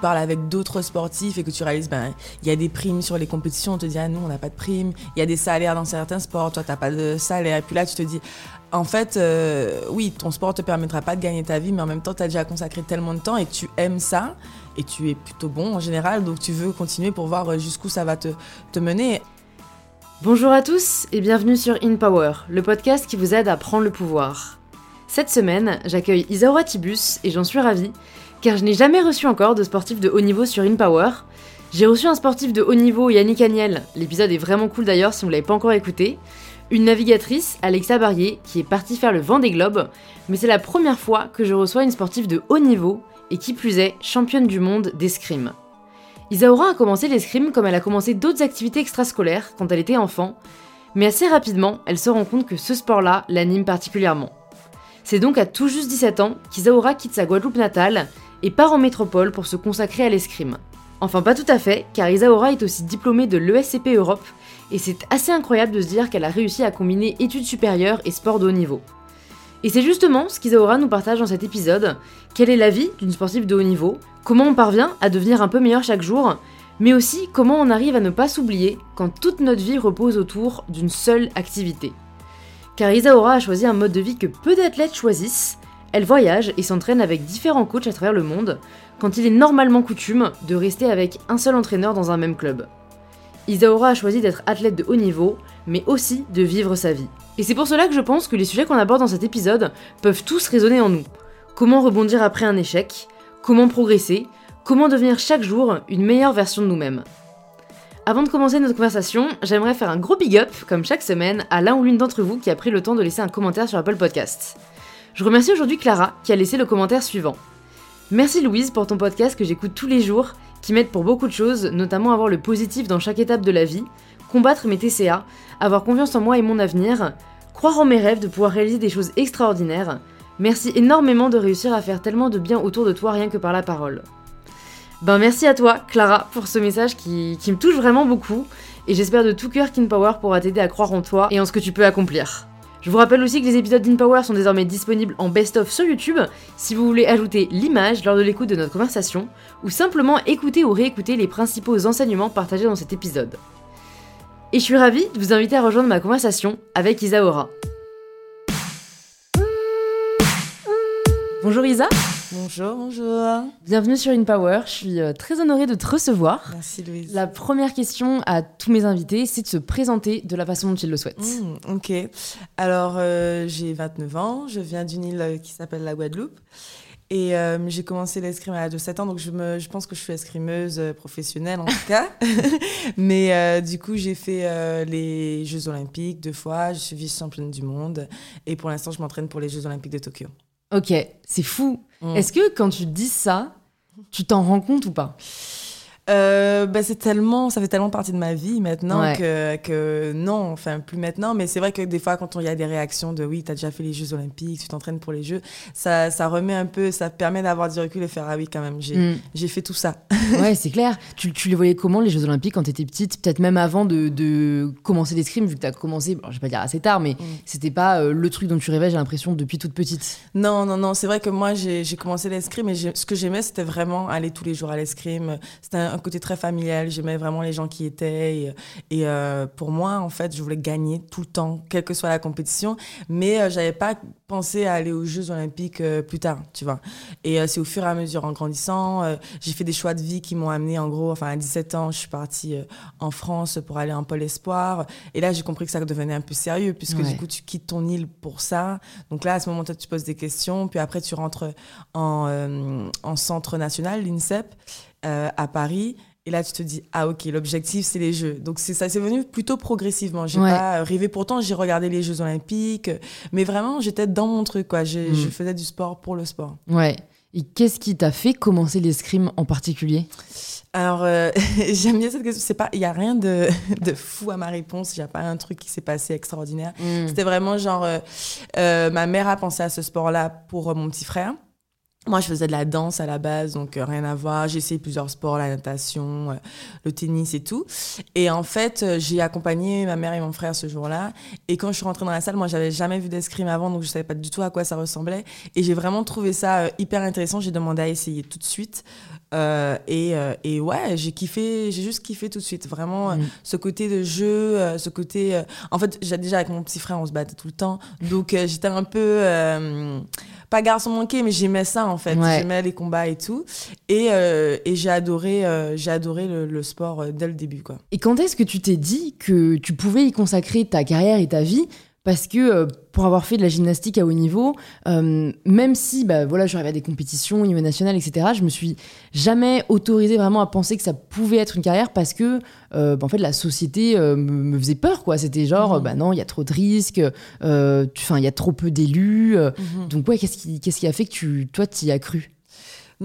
parles avec d'autres sportifs et que tu réalises, ben, il y a des primes sur les compétitions, on te dit, ah nous, on n'a pas de primes. Il y a des salaires dans certains sports, toi, tu n'as pas de salaire. Et puis là, tu te dis, en fait, euh, oui, ton sport te permettra pas de gagner ta vie, mais en même temps, tu as déjà consacré tellement de temps et tu aimes ça et tu es plutôt bon en général, donc tu veux continuer pour voir jusqu'où ça va te, te mener. Bonjour à tous et bienvenue sur In Power, le podcast qui vous aide à prendre le pouvoir. Cette semaine, j'accueille Isaura Tibus et j'en suis ravie, car je n'ai jamais reçu encore de sportif de haut niveau sur In Power. J'ai reçu un sportif de haut niveau, Yannick Agnel, l'épisode est vraiment cool d'ailleurs si vous ne l'avez pas encore écouté, une navigatrice, Alexa Barrier, qui est partie faire le vent des globes, mais c'est la première fois que je reçois une sportive de haut niveau, et qui plus est, championne du monde d'escrime. Isaura a commencé l'escrime comme elle a commencé d'autres activités extrascolaires quand elle était enfant, mais assez rapidement, elle se rend compte que ce sport-là l'anime particulièrement. C'est donc à tout juste 17 ans qu'Isaura quitte sa Guadeloupe natale et part en métropole pour se consacrer à l'escrime. Enfin pas tout à fait, car Isaura est aussi diplômée de l'ESCP Europe, et c'est assez incroyable de se dire qu'elle a réussi à combiner études supérieures et sport de haut niveau. Et c'est justement ce qu'Isaura nous partage dans cet épisode, quelle est la vie d'une sportive de haut niveau, comment on parvient à devenir un peu meilleur chaque jour, mais aussi comment on arrive à ne pas s'oublier quand toute notre vie repose autour d'une seule activité? Car Isaura a choisi un mode de vie que peu d'athlètes choisissent, elle voyage et s'entraîne avec différents coachs à travers le monde, quand il est normalement coutume de rester avec un seul entraîneur dans un même club. Isaura a choisi d'être athlète de haut niveau, mais aussi de vivre sa vie. Et c'est pour cela que je pense que les sujets qu'on aborde dans cet épisode peuvent tous résonner en nous. Comment rebondir après un échec Comment progresser Comment devenir chaque jour une meilleure version de nous-mêmes Avant de commencer notre conversation, j'aimerais faire un gros big up, comme chaque semaine, à l'un ou l'une d'entre vous qui a pris le temps de laisser un commentaire sur Apple Podcast. Je remercie aujourd'hui Clara qui a laissé le commentaire suivant. Merci Louise pour ton podcast que j'écoute tous les jours qui m'aident pour beaucoup de choses, notamment avoir le positif dans chaque étape de la vie, combattre mes TCA, avoir confiance en moi et mon avenir, croire en mes rêves de pouvoir réaliser des choses extraordinaires. Merci énormément de réussir à faire tellement de bien autour de toi rien que par la parole. Ben merci à toi, Clara, pour ce message qui, qui me touche vraiment beaucoup, et j'espère de tout cœur qu'InPower pourra t'aider à croire en toi et en ce que tu peux accomplir. Je vous rappelle aussi que les épisodes d'InPower sont désormais disponibles en best-of sur YouTube si vous voulez ajouter l'image lors de l'écoute de notre conversation ou simplement écouter ou réécouter les principaux enseignements partagés dans cet épisode. Et je suis ravie de vous inviter à rejoindre ma conversation avec Isaora. Bonjour Isa. Bonjour, bonjour. Bienvenue sur InPower. Je suis euh, très honorée de te recevoir. Merci Louise. La première question à tous mes invités, c'est de se présenter de la façon dont ils le souhaitent. Mmh, ok. Alors, euh, j'ai 29 ans. Je viens d'une île euh, qui s'appelle la Guadeloupe. Et j'ai commencé l'escrime à l'âge de 7 ans, donc je, me, je pense que je suis escrimeuse professionnelle en tout cas. Mais du coup, j'ai fait les Jeux Olympiques deux fois, je suis vice-championne du monde. Et pour l'instant, je m'entraîne pour les Jeux Olympiques de Tokyo. Ok, c'est fou. Mm. Est-ce que quand tu dis ça, tu t'en rends compte ou pas? Euh, bah, c'est tellement, ça fait tellement partie de ma vie maintenant que, que, non, enfin plus maintenant, mais c'est vrai que des fois quand il y a des réactions de oui, tu as déjà fait les Jeux Olympiques, tu t'entraînes pour les Jeux, ça, ça remet un peu, ça permet d'avoir du recul et faire ah oui quand même, j'ai mm. fait tout ça. ouais, c'est clair. Tu, tu, les voyais comment les Jeux Olympiques quand tu étais petite, peut-être même avant de, de commencer l'escrime, vu que tu as commencé, bon, je vais pas dire assez tard, mais mm. c'était pas euh, le truc dont tu rêvais, j'ai l'impression, depuis toute petite. Non, non, non, c'est vrai que moi j'ai commencé l'escrime et ce que j'aimais c'était vraiment aller tous les jours à l'escrime. C'était un côté très familial. J'aimais vraiment les gens qui étaient. Et, euh, pour moi, en fait, je voulais gagner tout le temps, quelle que soit la compétition. Mais euh, j'avais pas pensé à aller aux Jeux Olympiques euh, plus tard, tu vois. Et c'est au fur et à mesure, en grandissant, j'ai fait des choix de vie qui m'ont amené, en gros, enfin, à 17 ans, je suis partie en France pour aller en Pôle Espoir. Et là, j'ai compris que ça devenait un peu sérieux, puisque du coup, tu quittes ton île pour ça. Donc là, à ce moment-là, tu poses des questions. Puis après, tu rentres en, en centre national, l'INSEP. À Paris et là, tu te dis, ah ok, l'objectif, c'est les Jeux. Donc c'est ça, c'est venu plutôt progressivement. J'ai pas rêvé. Pourtant, j'ai regardé les Jeux Olympiques, mais vraiment, j'étais dans mon truc. Quoi. Je, je mm. faisais du sport pour le sport. Ouais. Et qu'est-ce qui t'a fait commencer l'escrime en particulier? Alors, euh, j'aime bien cette question. C'est pas, il y a rien de, de, fou à ma réponse. Il n'y a pas un truc qui s'est passé extraordinaire. Mm. C'était vraiment genre, euh, euh, ma mère a pensé à ce sport-là pour mon petit frère. Moi, je faisais de la danse à la base, donc euh, rien à voir. J'ai essayé plusieurs sports, la natation, euh, le tennis et tout. Et en fait, euh, j'ai accompagné ma mère et mon frère ce jour-là. Et quand je suis rentrée dans la salle, moi, j'avais jamais vu d'escrime avant, donc je savais pas du tout à quoi ça ressemblait. Et j'ai vraiment trouvé ça hyper intéressant. J'ai demandé à essayer tout de suite. et, et, ouais, j'ai kiffé, j'ai juste kiffé tout de suite. Vraiment, mm. ce côté de jeu, ce côté. en fait, déjà avec mon petit frère, on se battait tout le temps. Donc, j'étais un peu pas garçon manqué, mais j'aimais ça en fait. J'aimais les combats et tout. Et, euh, et j'ai adoré, euh, j'ai adoré le, sport euh, dès le début. Quoi. Et quand est-ce que tu t'es dit que tu pouvais y consacrer ta carrière et ta vie parce que euh, pour avoir fait de la gymnastique à haut niveau, euh, même si bah, voilà, j'arrivais à des compétitions au niveau national, etc., je me suis jamais autorisée vraiment à penser que ça pouvait être une carrière parce que euh, bah, en fait, la société me, faisait peur. quoi. C'était genre, mhm. bah non, il y a trop de risques, il y a trop peu d'élus. Mhm. Donc, ouais, qu'est-ce qui, a fait que tu, toi, y as cru?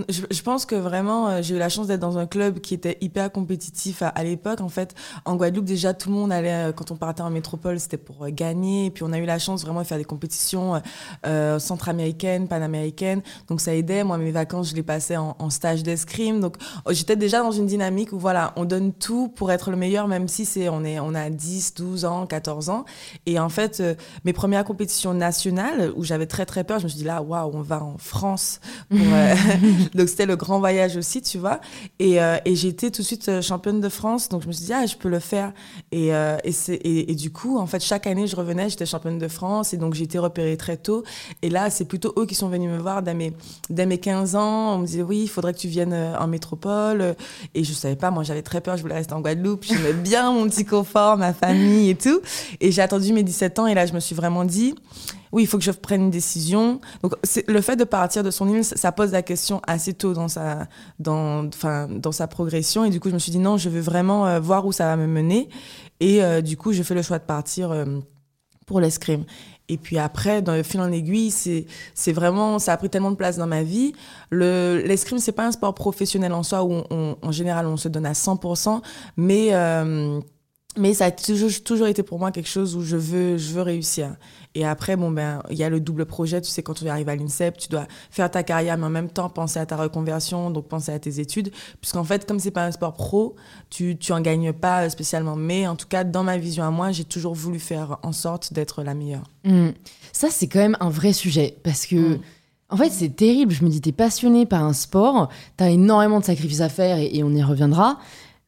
Je, pense que vraiment, euh, j'ai eu la chance d'être dans un club qui était hyper compétitif à, l'époque. En fait, en Guadeloupe, déjà, tout le monde allait, euh, quand on partait en métropole, c'était pour euh, gagner. Et puis, on a eu la chance vraiment de faire des compétitions centra-américaines, panaméricaines. Donc, ça aidait. Moi, mes vacances, je les passais en, stage d'escrime. Donc, oh, j'étais déjà dans une dynamique où, voilà, on donne tout pour être le meilleur, même si c'est, on, est, on a 10, 12 ans, 14 ans. Et en fait, mes premières compétitions nationales, où j'avais très, très peur, je me suis dit là, waouh, on va en France. donc c'était le grand voyage aussi, tu vois. Et, euh, tout de suite euh, championne de France, donc je me suis dit, ah, je peux le faire. Et, euh, et, du coup, en fait, chaque année, je revenais, j'étais championne de France, et donc j'ai été repérée très tôt. Et là, c'est plutôt eux qui sont venus me voir dès mes, dès mes 15 ans. On me disait, oui, il faudrait que tu viennes en métropole. Et je savais pas, moi, j'avais très peur, je voulais rester en Guadeloupe. J'aimais bien mon petit confort, ma famille et tout. Et j'ai attendu mes 17 ans, et là, je me suis vraiment dit, oui, il faut que je prenne une décision. Le fait de partir de son île, ça pose la question assez tôt dans sa, dans, dans sa progression. Et du coup, je me suis dit, non, je veux vraiment euh, voir où ça va me mener. Et euh, du coup, je fais le choix de partir euh, pour l'escrime. Et puis après, dans le fil en aiguille, c'est, c'est vraiment, ça a pris tellement de place dans ma vie. Le, l'escrime, c'est pas un sport professionnel en soi où en général on se donne à 100%, mais, mais ça a toujours, toujours été pour moi quelque chose où je veux, je veux réussir. Et après, bon, ben, il y a le double projet. Tu sais, quand tu arrives à l'INSEP, tu dois faire ta carrière, mais en même temps penser à ta reconversion, donc penser à tes études. Puisqu'en fait, comme c'est pas un sport pro, tu, tu en gagnes pas spécialement. Mais en tout cas, dans ma vision à moi, j'ai toujours voulu faire en sorte d'être la meilleure. Mmh. Ça, c'est quand même un vrai sujet. Parce que. Mmh. En fait, c'est terrible. Je me dis, t'es passionné par un sport, t'as énormément de sacrifices à faire et, on y reviendra,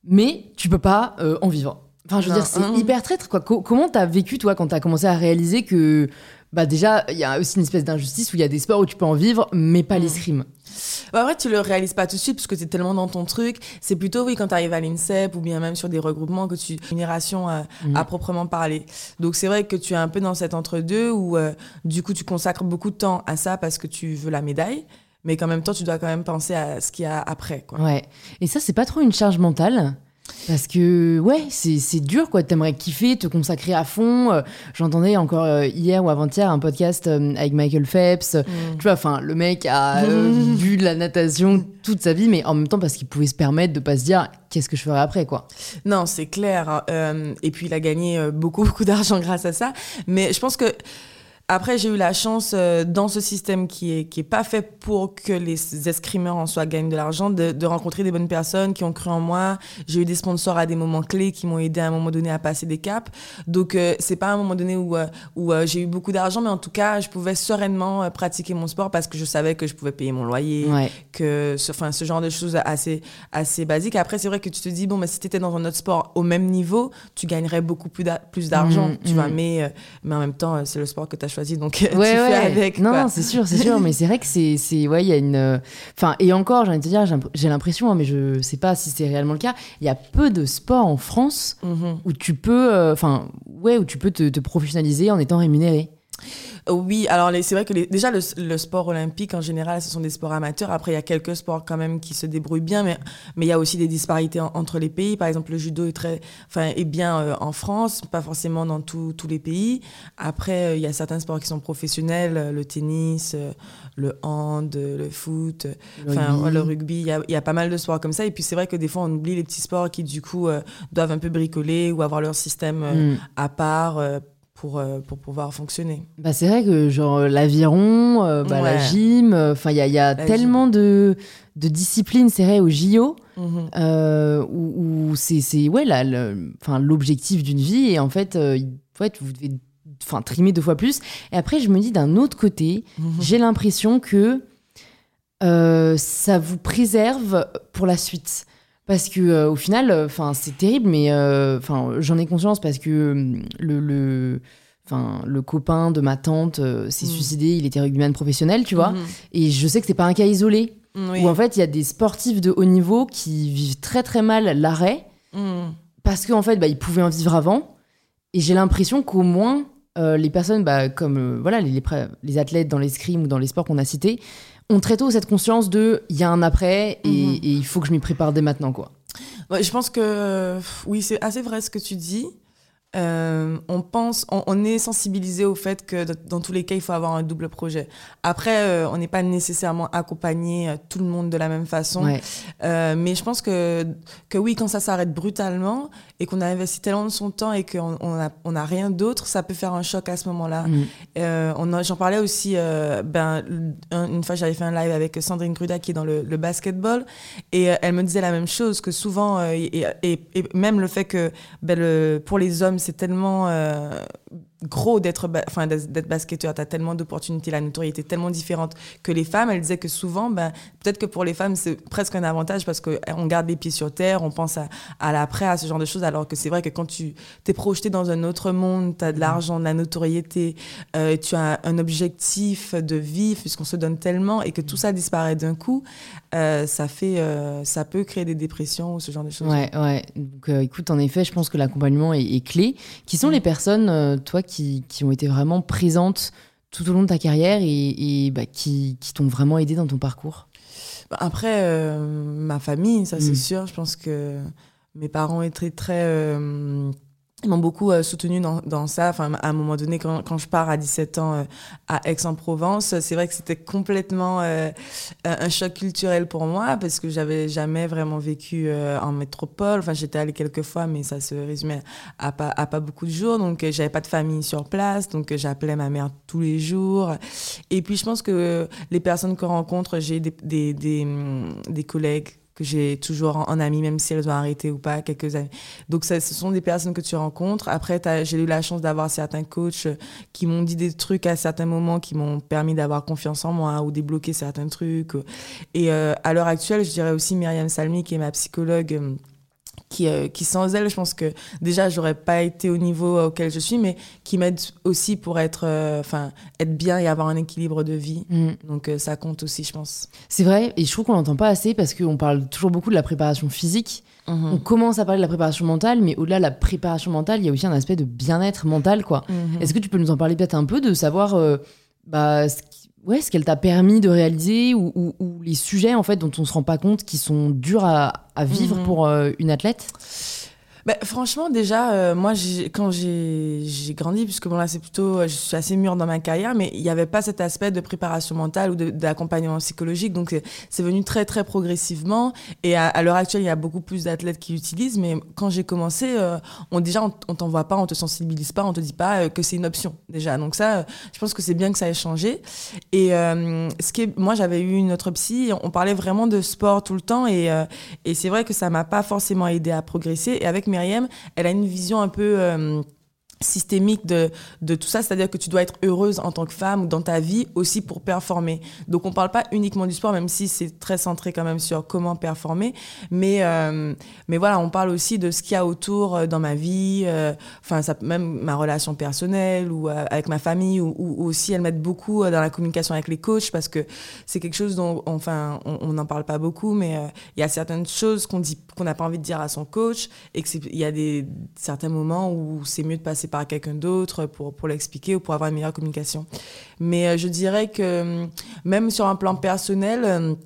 mais tu peux pas euh, en vivre. Enfin, je veux dire, c'est hein. hyper traître, quoi. comment t'as vécu, toi, quand t'as commencé à réaliser que, bah, déjà, il y a aussi une espèce d'injustice où il y a des sports où tu peux en vivre, mais pas les l'escrime bah, En vrai, tu le réalises pas tout de suite parce que t'es tellement dans ton truc. C'est plutôt, oui, quand t'arrives à l'INSEP ou bien même sur des regroupements que tu. Une génération à, mm. à, proprement parler. Donc, c'est vrai que tu es un peu dans cet entre-deux où, euh, du coup, tu consacres beaucoup de temps à ça parce que tu veux la médaille mais qu'en même temps, tu dois quand même penser à ce qu'il y a après. Quoi. Ouais. Et ça, c'est pas trop une charge mentale? Parce que, ouais, c'est dur, quoi. T'aimerais kiffer, te consacrer à fond. Euh, j'entendais encore euh, hier ou avant-hier un podcast euh, avec Michael Phelps. Mm. Tu vois, enfin, le mec a vu de la natation toute sa vie, mais en même temps parce qu'il pouvait se permettre de pas se dire qu'est-ce que je ferai après, quoi. Non, c'est clair. Hein. et puis, il a gagné beaucoup, beaucoup d'argent grâce à ça. Mais je pense que après, j'ai eu la chance, euh, dans ce système qui est, qui est pas fait pour que les escrimeurs en soi gagnent de l'argent, de, de, rencontrer des bonnes personnes qui ont cru en moi. J'ai eu des sponsors à des moments clés qui m'ont aidé à un moment donné à passer des caps. Donc, euh, c'est pas un moment donné où, euh, où j'ai eu beaucoup d'argent, mais en tout cas, je pouvais sereinement pratiquer mon sport parce que je savais que je pouvais payer mon loyer, que ce, enfin, ce genre de choses assez, assez basiques. Après, c'est vrai que tu te dis, bon, mais si tu étais dans un autre sport au même niveau, tu gagnerais beaucoup plus d'argent, mmh, tu vois. Mmh. Mais, mais en même temps, c'est le sport que tu as choisi, donc tu fais avec. Non, c'est sûr, c'est sûr, mais c'est vrai que c'est, c'est, ouais, il y a une, enfin, et encore, j'ai envie de te dire, j'ai l'impression, hein, mais je sais pas si c'est réellement le cas, il y a peu de sports en France mhm. où tu peux, euh, enfin, ouais, où tu peux te, te professionnaliser en étant rémunéré. Oui, alors c'est vrai que déjà le, sport olympique en général, ce sont des sports amateurs. Après, il y a quelques sports quand même qui se débrouillent bien, mais mais il y a aussi des disparités entre les pays. Par exemple, le judo est très, enfin, est bien euh, en France, pas forcément dans tous les pays. Après, euh, il y a certains sports qui sont professionnels, euh, le tennis, le hand, le foot, enfin le rugby. Il y, a, y, a, pas mal de sports comme ça. Et puis c'est vrai que des fois, on oublie les petits sports qui du coup doivent un peu bricoler ou avoir leur système mm. à part pour, euh, pour pouvoir fonctionner. Bah, c'est vrai que genre l'aviron, euh, bah, la gym, enfin il y a, y a tellement de, de disciplines, c'est vrai, au JO, mhm. où, c'est ouais, l'objectif d'une vie et en fait, fait vous devez enfin trimer deux fois plus. Et après, je me dis d'un autre côté, mhm. j'ai l'impression que ça vous préserve pour la suite. Parce que euh, au final, euh, enfin c'est terrible, mais euh, enfin j'en ai conscience parce que le, le Enfin, le copain de ma tante s'est mm. suicidé, il était rugbyman professionnel, tu vois. Mm-hmm. Et je sais que c'est pas un cas isolé. Où en fait, il y a des sportifs de haut niveau qui vivent très très mal l'arrêt mm. parce qu'en fait, bah, ils pouvaient en vivre avant. Et j'ai l'impression qu'au moins, les personnes, bah, comme voilà, les, les, athlètes dans l'escrime ou dans les sports qu'on a cités, on très tôt cette conscience de il y a un après et, mhm. et, il faut que je m'y prépare dès maintenant quoi. je pense que oui, c'est assez vrai ce que tu dis. Euh, on pense, on, est sensibilisé au fait que dans tous les cas, il faut avoir un double projet. Après, euh, on n'est pas nécessairement accompagné euh, tout le monde de la même façon. mais je pense que, que oui, quand ça s'arrête brutalement et qu'on a investi tellement de son temps et qu'on n'a on a rien d'autre, ça peut faire un choc à ce moment-là. Mm. J'en parlais aussi, ben, une fois j'avais fait un live avec Sandrine Gruda qui est dans le, basketball et elle me disait la même chose, que souvent, et, et, même le fait que ben, le, pour les hommes, c'est tellement euh, gros d'être enfin d'être basketteur. Tu as tellement d'opportunités la notoriété est tellement différente que les femmes. Elle disait que souvent ben peut-être que pour les femmes c'est presque un avantage parce que eh, on garde les pieds sur terre on pense à, à l'après à ce genre de choses. Alors que c'est vrai que quand tu t'es projeté dans un autre monde tu as de l'argent de la notoriété euh, tu as un objectif de vie puisqu'on se donne tellement et que tout ça disparaît d'un coup euh, ça fait euh, ça peut créer des dépressions ou ce genre de choses. Ouais ouais. Donc écoute en effet je pense que l'accompagnement est, clé. Qui sont mm. les personnes toi qui qui, ont été vraiment présentes tout au long de ta carrière et, bah, qui, t'ont vraiment aidé dans ton parcours bah, Après, euh, ma famille, ça c'est mm. sûr. Je pense que mes parents étaient très... Euh, ils m'ont beaucoup euh, soutenu dans, ça. Enfin, à un moment donné, quand, quand je pars à 17 ans euh, à Aix-en-Provence, c'est vrai que c'était complètement euh, un choc culturel pour moi parce que j'avais jamais vraiment vécu en métropole. Enfin, j'étais allée quelques fois, mais ça se résumait à pas, à pas beaucoup de jours. Donc, j'avais pas de famille sur place. Donc, j'appelais ma mère tous les jours. Et puis, je pense que les personnes qu'on rencontre, j'ai des, des, des, des collègues que j'ai toujours en, ami, même si elles ont arrêté ou pas, quelques années. Donc, ce sont des personnes que tu rencontres. Après, j'ai eu la chance d'avoir certains coachs qui m'ont dit des trucs à certains moments qui m'ont permis d'avoir confiance en moi ou débloquer certains trucs. Et euh, à l'heure actuelle, je dirais aussi Myriam Salmi, qui est ma psychologue qui, euh, qui sans elle, je pense que déjà, j'aurais pas été au niveau auquel je suis, mais qui m'aide aussi pour être, euh, enfin, être bien et avoir un équilibre de vie. Mm. Donc, euh, ça compte aussi, je pense. C'est vrai, et je trouve qu'on n'entend pas assez parce qu'on parle toujours beaucoup de la préparation physique. Mm-hmm. On commence à parler de la préparation mentale, mais au-delà de la préparation mentale, il y a aussi un aspect de bien-être mental, quoi. Mm-hmm. Est-ce que tu peux nous en parler peut-être un peu de savoir bah, ce ouais, ce qu'elle t'a permis de réaliser ou, les sujets en fait dont on se rend pas compte qui sont durs à, vivre mhm. pour euh, une athlète? Bah, franchement, déjà, euh, moi, quand j'ai grandi, puisque bon, là, c'est plutôt, je suis assez mûre dans ma carrière, mais il n'y avait pas cet aspect de préparation mentale ou d'accompagnement psychologique. Donc, c'est venu très, très progressivement. Et à, l'heure actuelle, il y a beaucoup plus d'athlètes qui l'utilisent. Mais quand j'ai commencé, euh, on, déjà, on, on t'envoie pas, on te sensibilise pas, on te dit pas euh, que c'est une option, déjà. Donc, ça, je pense que c'est bien que ça ait changé. Et ce qui est, moi, j'avais eu une autre psy, on parlait vraiment de sport tout le temps. Et, et c'est vrai que ça m'a pas forcément aidé à progresser. Et avec mes elle a une vision un peu euh, systémique de, de tout ça, c'est-à-dire que tu dois être heureuse en tant que femme ou dans ta vie aussi pour performer. Donc on parle pas uniquement du sport, même si c'est très centré quand même sur comment performer, mais euh, mais voilà, on parle aussi de ce qu'il y a autour euh, dans ma vie, euh, enfin même ma relation personnelle ou avec ma famille ou, aussi elle m'aide beaucoup dans la communication avec les coachs parce que c'est quelque chose dont enfin on n'en parle pas beaucoup, mais il y a certaines choses qu'on dit n'a pas envie de dire à son coach et qu'il y a des certains moments où c'est mieux de passer par quelqu'un d'autre pour, pour l'expliquer ou pour avoir une meilleure communication. Mais euh, je dirais que hum, même sur un plan personnel, hum,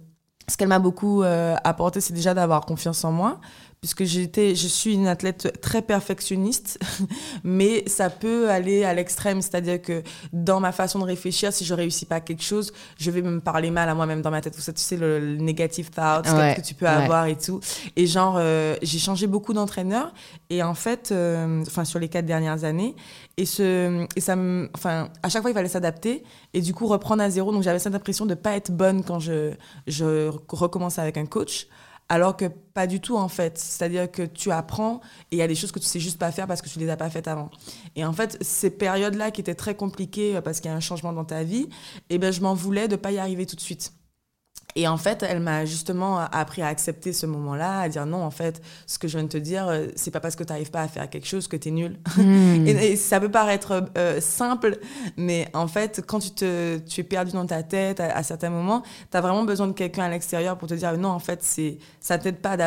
ce qu'elle m'a beaucoup euh, apporté, c'est déjà d'avoir confiance en moi, puisque j'étais, je suis une athlète très perfectionniste, mais ça peut aller à l'extrême, c'est-à-dire que dans ma façon de réfléchir, si je réussis pas quelque chose, je vais me parler mal à moi-même dans ma tête. Ça, tu sais, le, negative thoughts que tu peux avoir et tout. Et genre, euh, j'ai changé beaucoup d'entraîneurs, et en fait, euh, enfin, sur les quatre dernières années, et, ce, et ça enfin, à chaque fois, il fallait s'adapter, et du coup, reprendre à zéro. Donc, j'avais cette impression de pas être bonne quand je, je recommence avec un coach. Alors que pas du tout, en fait. C'est-à-dire que tu apprends et il y a des choses que tu sais juste pas faire parce que tu les as pas faites avant. Et en fait, ces périodes-là qui étaient très compliquées euh, parce qu'il y a un changement dans ta vie, eh ben, je m'en voulais de pas y arriver tout de suite. Et en fait, elle m'a justement appris à accepter ce moment-là, à dire non, en fait, ce que je viens de te dire, euh, c'est pas parce que tu n'arrives pas à faire quelque chose que tu es nul. Hmm. et, ça peut paraître euh, simple, mais en fait, quand tu, te, tu es perdu dans ta tête à, certains moments, tu as vraiment besoin de quelqu'un à l'extérieur pour te dire non, en fait, ça t'aide pas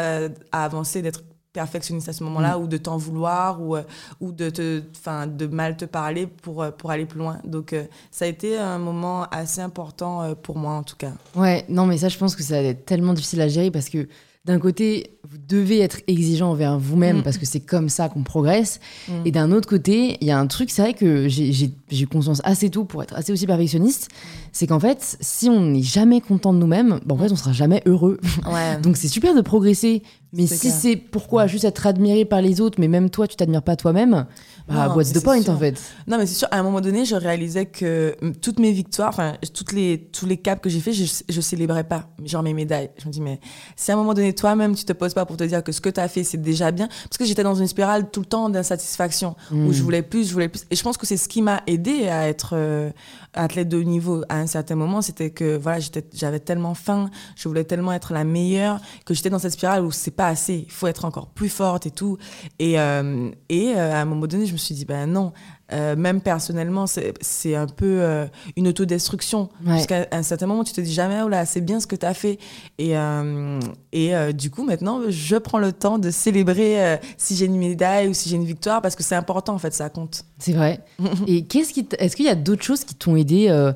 à avancer, d'être perfectionniste à ce moment-là mm. ou de t'en vouloir ou, euh, ou de, te, fin, de mal te parler pour, euh, pour aller plus loin. Donc euh, ça a été un moment assez important pour moi en tout cas. Ouais, non mais ça je pense que ça va être tellement difficile à gérer parce que d'un côté, vous devez être exigeant envers vous-même mm. parce que c'est comme ça qu'on progresse. Mm. Et d'un autre côté, il y a un truc, c'est vrai que j'ai conscience assez tôt pour être assez aussi perfectionniste, c'est qu'en fait, si on n'est jamais content de nous-mêmes, bon, en fait, on sera jamais heureux. Donc c'est super de progresser, mais si c'est pourquoi juste être admiré par les autres, mais même toi, tu t'admires pas toi-même, bah, what's the point en fait? Non, mais c'est sûr, à un moment donné, je réalisais que toutes mes victoires, enfin, toutes les, tous les caps que j'ai fait, je, je célébrais pas, genre mes médailles. Je me dis, mais si à un moment donné, toi-même, tu te poses pas pour te dire que ce que tu as fait, c'est déjà bien, parce que j'étais dans une spirale tout le temps d'insatisfaction, où je hmm. voulais plus, je voulais plus. Et je pense que c'est ce qui m'a aidé à être euh, athlète de haut niveau à un certain moment, c'était que voilà, j'avais tellement faim, je voulais tellement être la meilleure, que j'étais dans cette spirale où c'est pas assez, il faut être encore plus forte et tout. Et, euh, et euh, à un moment donné, je me suis dit, ben non, euh, même personnellement, c'est un peu euh, une autodestruction. Parce qu'à un certain moment, tu te dis jamais, oh là, c'est bien ce que tu as fait. Et, euh, et du coup, maintenant, je prends le temps de célébrer si j'ai une médaille ou si j'ai une victoire, parce que c'est important, en fait, ça compte. C'est vrai. et qu'est-ce qui est-ce qu'il y a d'autres choses qui t'ont aidé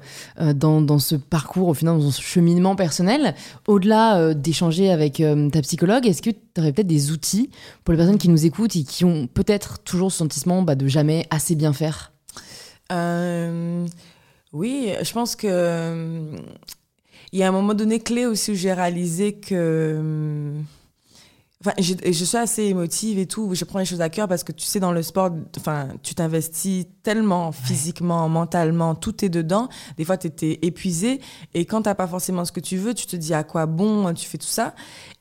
dans, dans, ce parcours, au final, dans ce cheminement personnel, au-delà d'échanger avec ta psychologue Est-ce que tu aurais peut-être des outils pour les personnes qui nous écoutent et qui ont peut-être toujours ce sentiment bah, de jamais assez bien faire? Euh, oui, je pense que il y a un moment donné clé aussi où j'ai réalisé que Enfin, je, je, suis assez émotive et tout. Je prends les choses à cœur parce que tu sais, dans le sport, enfin, tu t'investis tellement physiquement, mentalement, tout est dedans. Des fois, tu étais épuisé. Et quand tu pas forcément ce que tu veux, tu te dis à quoi bon, tu fais tout ça.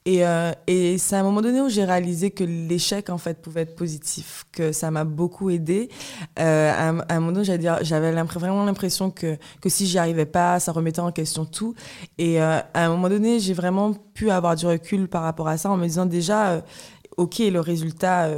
Et, euh, et c'est à un moment donné où j'ai réalisé que l'échec, en fait, pouvait être positif, que ça m'a beaucoup aidé. Euh, à, un, moment donné, j'avais vraiment l'impression que, que si j'y arrivais pas, ça remettait en question tout. Et euh, à un moment donné, j'ai vraiment pu avoir du recul par rapport à ça en me disant déjà, OK, le résultat,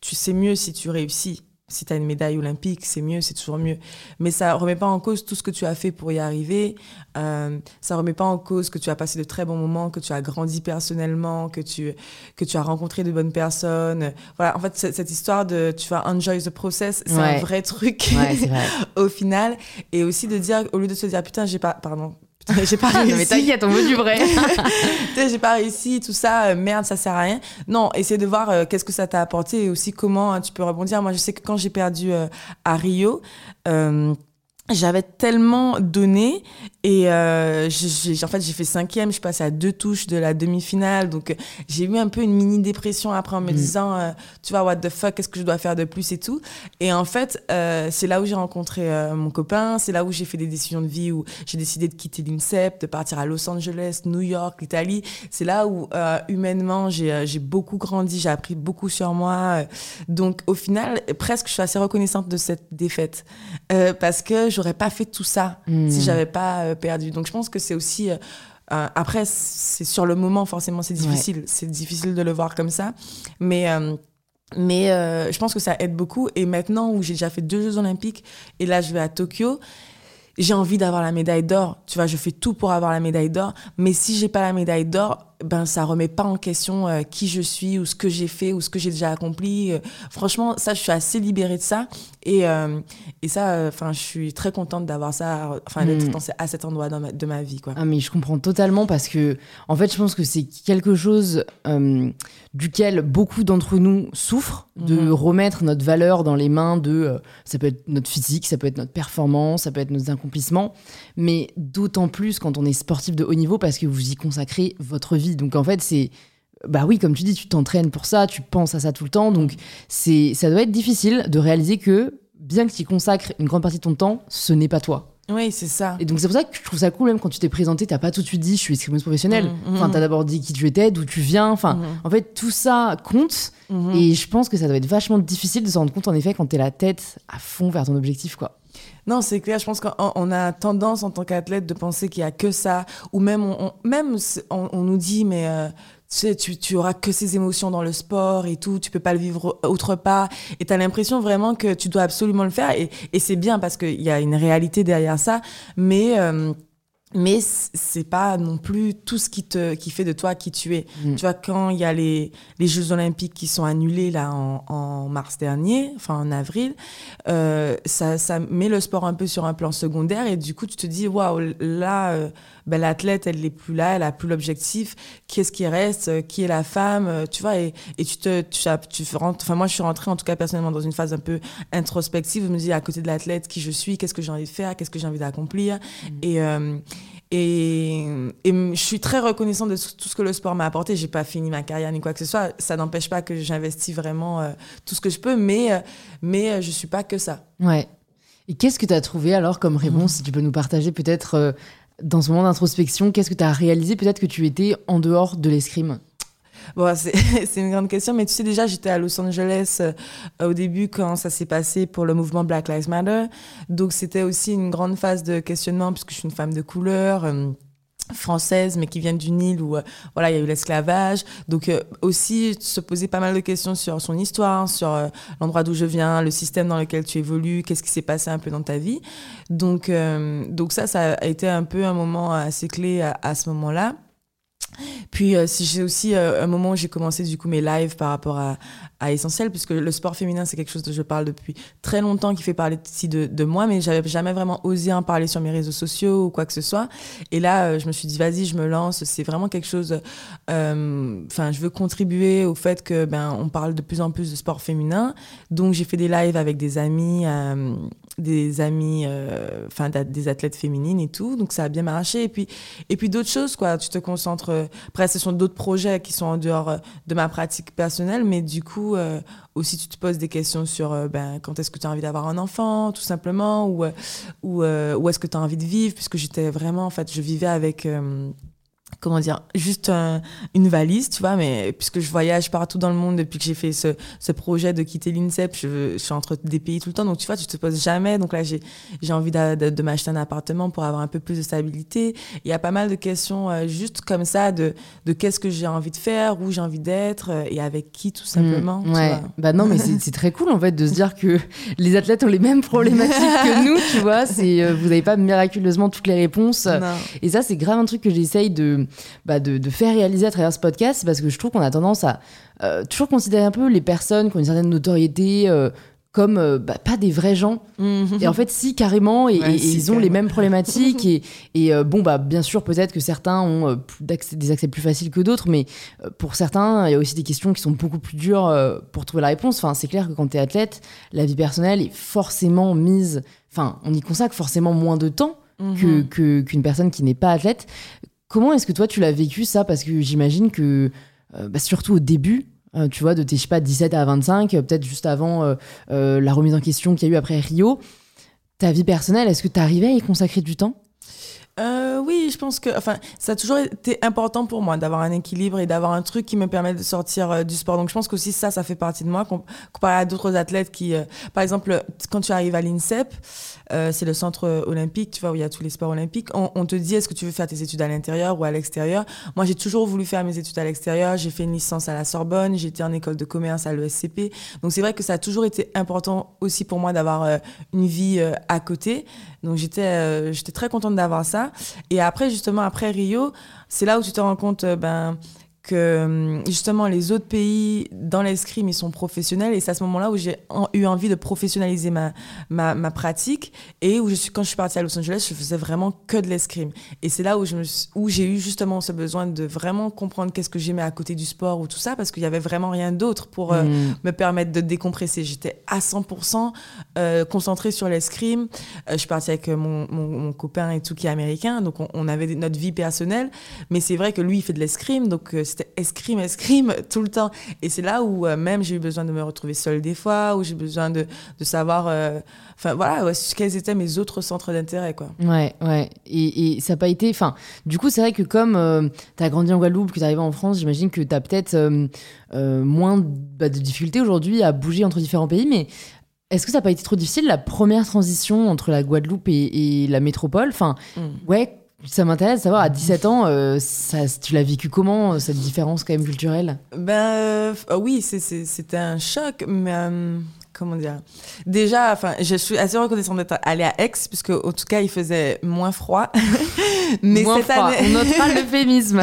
tu sais mieux si tu réussis si tu as une médaille olympique, c'est mieux, c'est toujours mieux. Mais ça remet pas en cause tout ce que tu as fait pour y arriver. Euh, ça remet pas en cause que tu as passé de très bons moments, que tu as grandi personnellement, que tu, que tu as rencontré de bonnes personnes. Voilà, en fait, cette histoire de tu vas enjoy the process, c'est un vrai truc au final. Et aussi de dire, au lieu de se dire, putain, j'ai pas, pardon, j'ai pas réussi. mais t'inquiète, on veut du vrai. j'ai pas réussi, tout ça, euh, merde, ça sert à rien. Non, essaie de voir euh, qu'est-ce que ça t'a apporté et aussi comment hein, tu peux rebondir. Moi, je sais que quand j'ai perdu euh, à Rio, j'avais tellement donné et euh, j'ai, en fait j'ai fait cinquième, je suis passée à deux touches de la demi-finale, donc euh, j'ai eu un peu une mini dépression après en me mm. disant, euh, tu vois what the fuck, qu'est-ce que je dois faire de plus et tout. Et en fait euh, c'est là où j'ai rencontré mon copain, c'est là où j'ai fait des décisions de vie, où j'ai décidé de quitter l'INSEP, de partir à Los Angeles, New York, l'Italie. C'est là où humainement j'ai, j'ai beaucoup grandi, j'ai appris beaucoup sur moi. donc au final presque je suis assez reconnaissante de cette défaite parce que j'aurais pas fait tout ça si hmm. j'avais pas euh, perdu. Donc je pense que c'est aussi euh, euh, après c'est sur le moment forcément c'est difficile, c'est difficile de le voir comme ça, mais mais je pense que ça aide beaucoup. Et maintenant où j'ai déjà fait deux Jeux Olympiques et là je vais à Tokyo, j'ai envie d'avoir la médaille d'or. Tu vois, je fais tout pour avoir la médaille d'or. Mais si j'ai pas la médaille d'or, ben ça remet pas en question euh, qui je suis ou ce que j'ai fait ou ce que j'ai déjà accompli. Euh, franchement, ça, je suis assez libérée de ça. Et, euh, et ça, enfin, je suis très contente d'avoir ça, enfin, d'être Mm. à cet endroit dans ma- de ma vie, quoi. Ah mais je comprends totalement parce que en fait je pense que c'est quelque chose duquel beaucoup d'entre nous souffrent de Mhm. remettre notre valeur dans les mains de ça peut être notre physique, ça peut être notre performance, ça peut être nos accomplissements, mais d'autant plus quand on est sportif de haut niveau parce que vous y consacrez votre vie. Donc en fait c'est bah oui, comme tu dis, tu t'entraînes pour ça, tu penses à ça tout le temps, donc c'est ça doit être difficile de réaliser que bien que tu consacres une grande partie de ton temps, ce n'est pas toi. Oui, c'est ça. Et donc c'est pour ça que je trouve ça cool même quand tu t'es présenté, t'as pas tout de suite dit je suis escrimeuse professionnelle. Mhm, Enfin, mhm. t'as d'abord dit qui tu étais, d'où tu viens. Enfin, Mhm. en fait, tout ça compte. Mhm. Et je pense que ça doit être vachement difficile de se rendre compte en effet quand t'es la tête à fond vers ton objectif, quoi. Non, c'est clair. Je pense qu'on on a tendance en tant qu'athlète de penser qu'il y a que ça, ou même on, on- même on, on nous dit mais euh, sais tu, tu auras que ces émotions dans le sport et tout, tu peux pas le vivre autre part. Et t'as l'impression vraiment que tu dois absolument le faire. Et, et c'est bien parce qu'il y a une réalité derrière ça, mais euh, mais c'est pas non plus tout ce qui te qui fait de toi qui tu es. Mm. Tu vois quand il y a les les Jeux Olympiques qui sont annulés là en, en mars dernier, enfin en avril, euh, ça ça met le sport un peu sur un plan secondaire et du coup tu te dis waouh là euh, ben, l'athlète elle n'est plus là, elle a plus l'objectif. Qu'est-ce qui reste? Qui est la femme? Tu vois et, et tu te tu, tu rentres. Enfin moi je suis rentrée en tout cas personnellement dans une phase un peu introspective. Je me dis à côté de l'athlète qui je suis, qu'est-ce que j'ai envie de faire, qu'est-ce que j'ai envie d'accomplir? Et euh, et, et je suis très reconnaissante de tout ce que le sport m'a apporté. J'ai pas fini ma carrière ni quoi que ce soit. Ça n'empêche pas que j'investis vraiment euh, tout ce que je peux, mais euh, mais euh, je suis pas que ça. Ouais. Et qu'est-ce que t'as trouvé alors comme réponse Si tu peux nous partager peut-être euh, dans ce moment d'introspection, qu'est-ce que t'as réalisé peut-être que tu étais en dehors de l'escrime? Bon, c'est une grande question, mais tu sais déjà, j'étais à Los Angeles euh, au début quand ça s'est passé pour le mouvement Black Lives Matter. Donc c'était aussi une grande phase de questionnement puisque je suis une femme de couleur. euh, française mais qui vient d'une île où euh, voilà il y a eu l'esclavage donc euh, aussi se poser pas mal de questions sur son histoire sur l'endroit d'où je viens le système dans lequel tu évolues qu'est-ce qui s'est passé un peu dans ta vie donc donc ça ça a été un peu un moment assez clé à ce moment-là puis euh, j'ai aussi euh, un moment où j'ai commencé du coup mes lives par rapport à, à Essentiel, puisque le sport féminin c'est quelque chose dont je parle depuis très longtemps, qui fait parler ici de, moi, mais j'avais jamais vraiment osé en parler sur mes réseaux sociaux ou quoi que ce soit. Et là, euh, je me suis dit vas-y, je me lance. C'est vraiment quelque chose. euh, Enfin, je veux contribuer au fait que ben on parle de plus en plus de sport féminin. Donc j'ai fait des lives avec des amis, euh, des amis, enfin des athlètes féminines et tout. Donc ça a bien marché. Et puis et puis d'autres choses quoi. Tu te concentres. Après, ce sont d'autres projets qui sont en dehors de ma pratique personnelle, mais du coup, euh, aussi, tu te poses des questions sur euh, ben, quand est-ce que tu as envie d'avoir un enfant, tout simplement, ou, euh, ou euh, où est-ce que tu as envie de vivre, puisque j'étais vraiment, en fait, je vivais avec. Comment dire, juste un- une valise, tu vois, mais puisque je voyage partout dans le monde depuis que j'ai fait ce, ce projet de quitter l'INSEP, je, je suis entre des pays tout le temps, donc tu vois, tu te poses jamais. Donc là, j'ai j'ai envie de, de m'acheter un appartement pour avoir un peu plus de stabilité. Il y a pas mal de questions euh, juste comme ça de, de qu'est-ce que j'ai envie de faire, où j'ai envie d'être euh, et avec qui, tout simplement. Mm, ouais. vois. Bah non, mais c'est c'est très cool en fait de se dire que les athlètes ont les mêmes problématiques que nous, tu vois. C'est euh, vous n'avez pas miraculeusement toutes les réponses. Non. Et ça, c'est grave un truc que j'essaye de, bah, de, de faire réaliser à travers ce podcast, parce que je trouve qu'on a tendance à euh, toujours considérer un peu les personnes qui ont une certaine notoriété euh, comme euh, bah, pas des vrais gens. Mhm. Et en fait, si, carrément, et, Ouais, et si, ils ont les mêmes problématiques. et et euh, bon, bah, bien sûr, peut-être que certains ont euh, des accès plus faciles que d'autres, mais pour certains, il y a aussi des questions qui sont beaucoup plus dures pour trouver la réponse. Enfin, c'est clair que quand tu es athlète, la vie personnelle est forcément mise. Enfin, on y consacre forcément moins de temps que- qu'une personne qui n'est pas athlète. Comment est-ce que toi, tu l'as vécu ça? Parce que j'imagine que, euh, bah, surtout au début, euh, tu vois, de tes, je sais pas, 17 à 25, euh, peut-être juste avant euh, la remise en question qu'il y a eu après Rio, ta vie personnelle, est-ce que tu arrivais à y consacrer du temps? Oui, je pense que, enfin, ça a toujours été important pour moi d'avoir un équilibre et d'avoir un truc qui me permet de sortir du sport. Donc, je pense qu'aussi ça, ça fait partie de moi. com- Comparé à d'autres athlètes qui, par exemple, quand tu arrives à l'INSEP, euh, c'est le centre olympique, tu vois, où il y a tous les sports olympiques. On, te dit, est-ce que tu veux faire tes études à l'intérieur ou à l'extérieur? Moi, j'ai toujours voulu faire mes études à l'extérieur. J'ai fait une licence à la Sorbonne. J'étais en école de commerce à l'ESCP. Donc, c'est vrai que ça a toujours été important aussi pour moi d'avoir euh, une vie euh, à côté. Donc, j'étais, très contente d'avoir ça. ça. Et après, justement, après Rio, c'est là où tu te rends compte, ben que hum, justement les autres pays dans l'escrime ils sont professionnels. Et c'est à ce moment-là où j'ai eu envie de professionnaliser ma, ma, ma, pratique. Et où je suis quand je suis partie à Los Angeles je faisais vraiment que de l'escrime. Et c'est là où je où j'ai eu justement ce besoin de vraiment comprendre qu'est-ce que j'aimais à côté du sport ou tout ça parce qu'il y avait vraiment rien d'autre pour euh, mmh. me permettre de décompresser. J'étais à 100% euh, concentrée sur l'escrime. Euh, je suis partie avec mon, mon, copain et tout qui est américain. Donc on, on avait notre vie personnelle. Mais c'est vrai que lui il fait de l'escrime. Donc c'était escrime, escrime tout le temps. Et c'est là où euh, même j'ai eu besoin de me retrouver seule des fois, où j'ai besoin de, de savoir, euh, enfin voilà, quels étaient mes autres centres d'intérêt, quoi. Ouais, ouais. Et, et ça n'a pas été, enfin, du coup, c'est vrai que comme euh, tu as grandi en Guadeloupe, que tu arrivé en France, j'imagine que tu as peut-être moins bah, de difficultés aujourd'hui à bouger entre différents pays, mais est-ce que ça n'a pas été trop difficile la première transition entre la Guadeloupe et, la métropole? Enfin, mm. ouais, ça m'intéresse de savoir, à 17 ans, euh, ça, tu l'as vécu comment, euh, cette différence quand même culturelle? Ben euh, oui, c'était un choc, mais comment dire? Déjà, enfin, je suis assez reconnaissante d'être allée à Aix, puisque en tout cas, il faisait moins froid. mais moins cette froid. année... On notera l'euphémisme.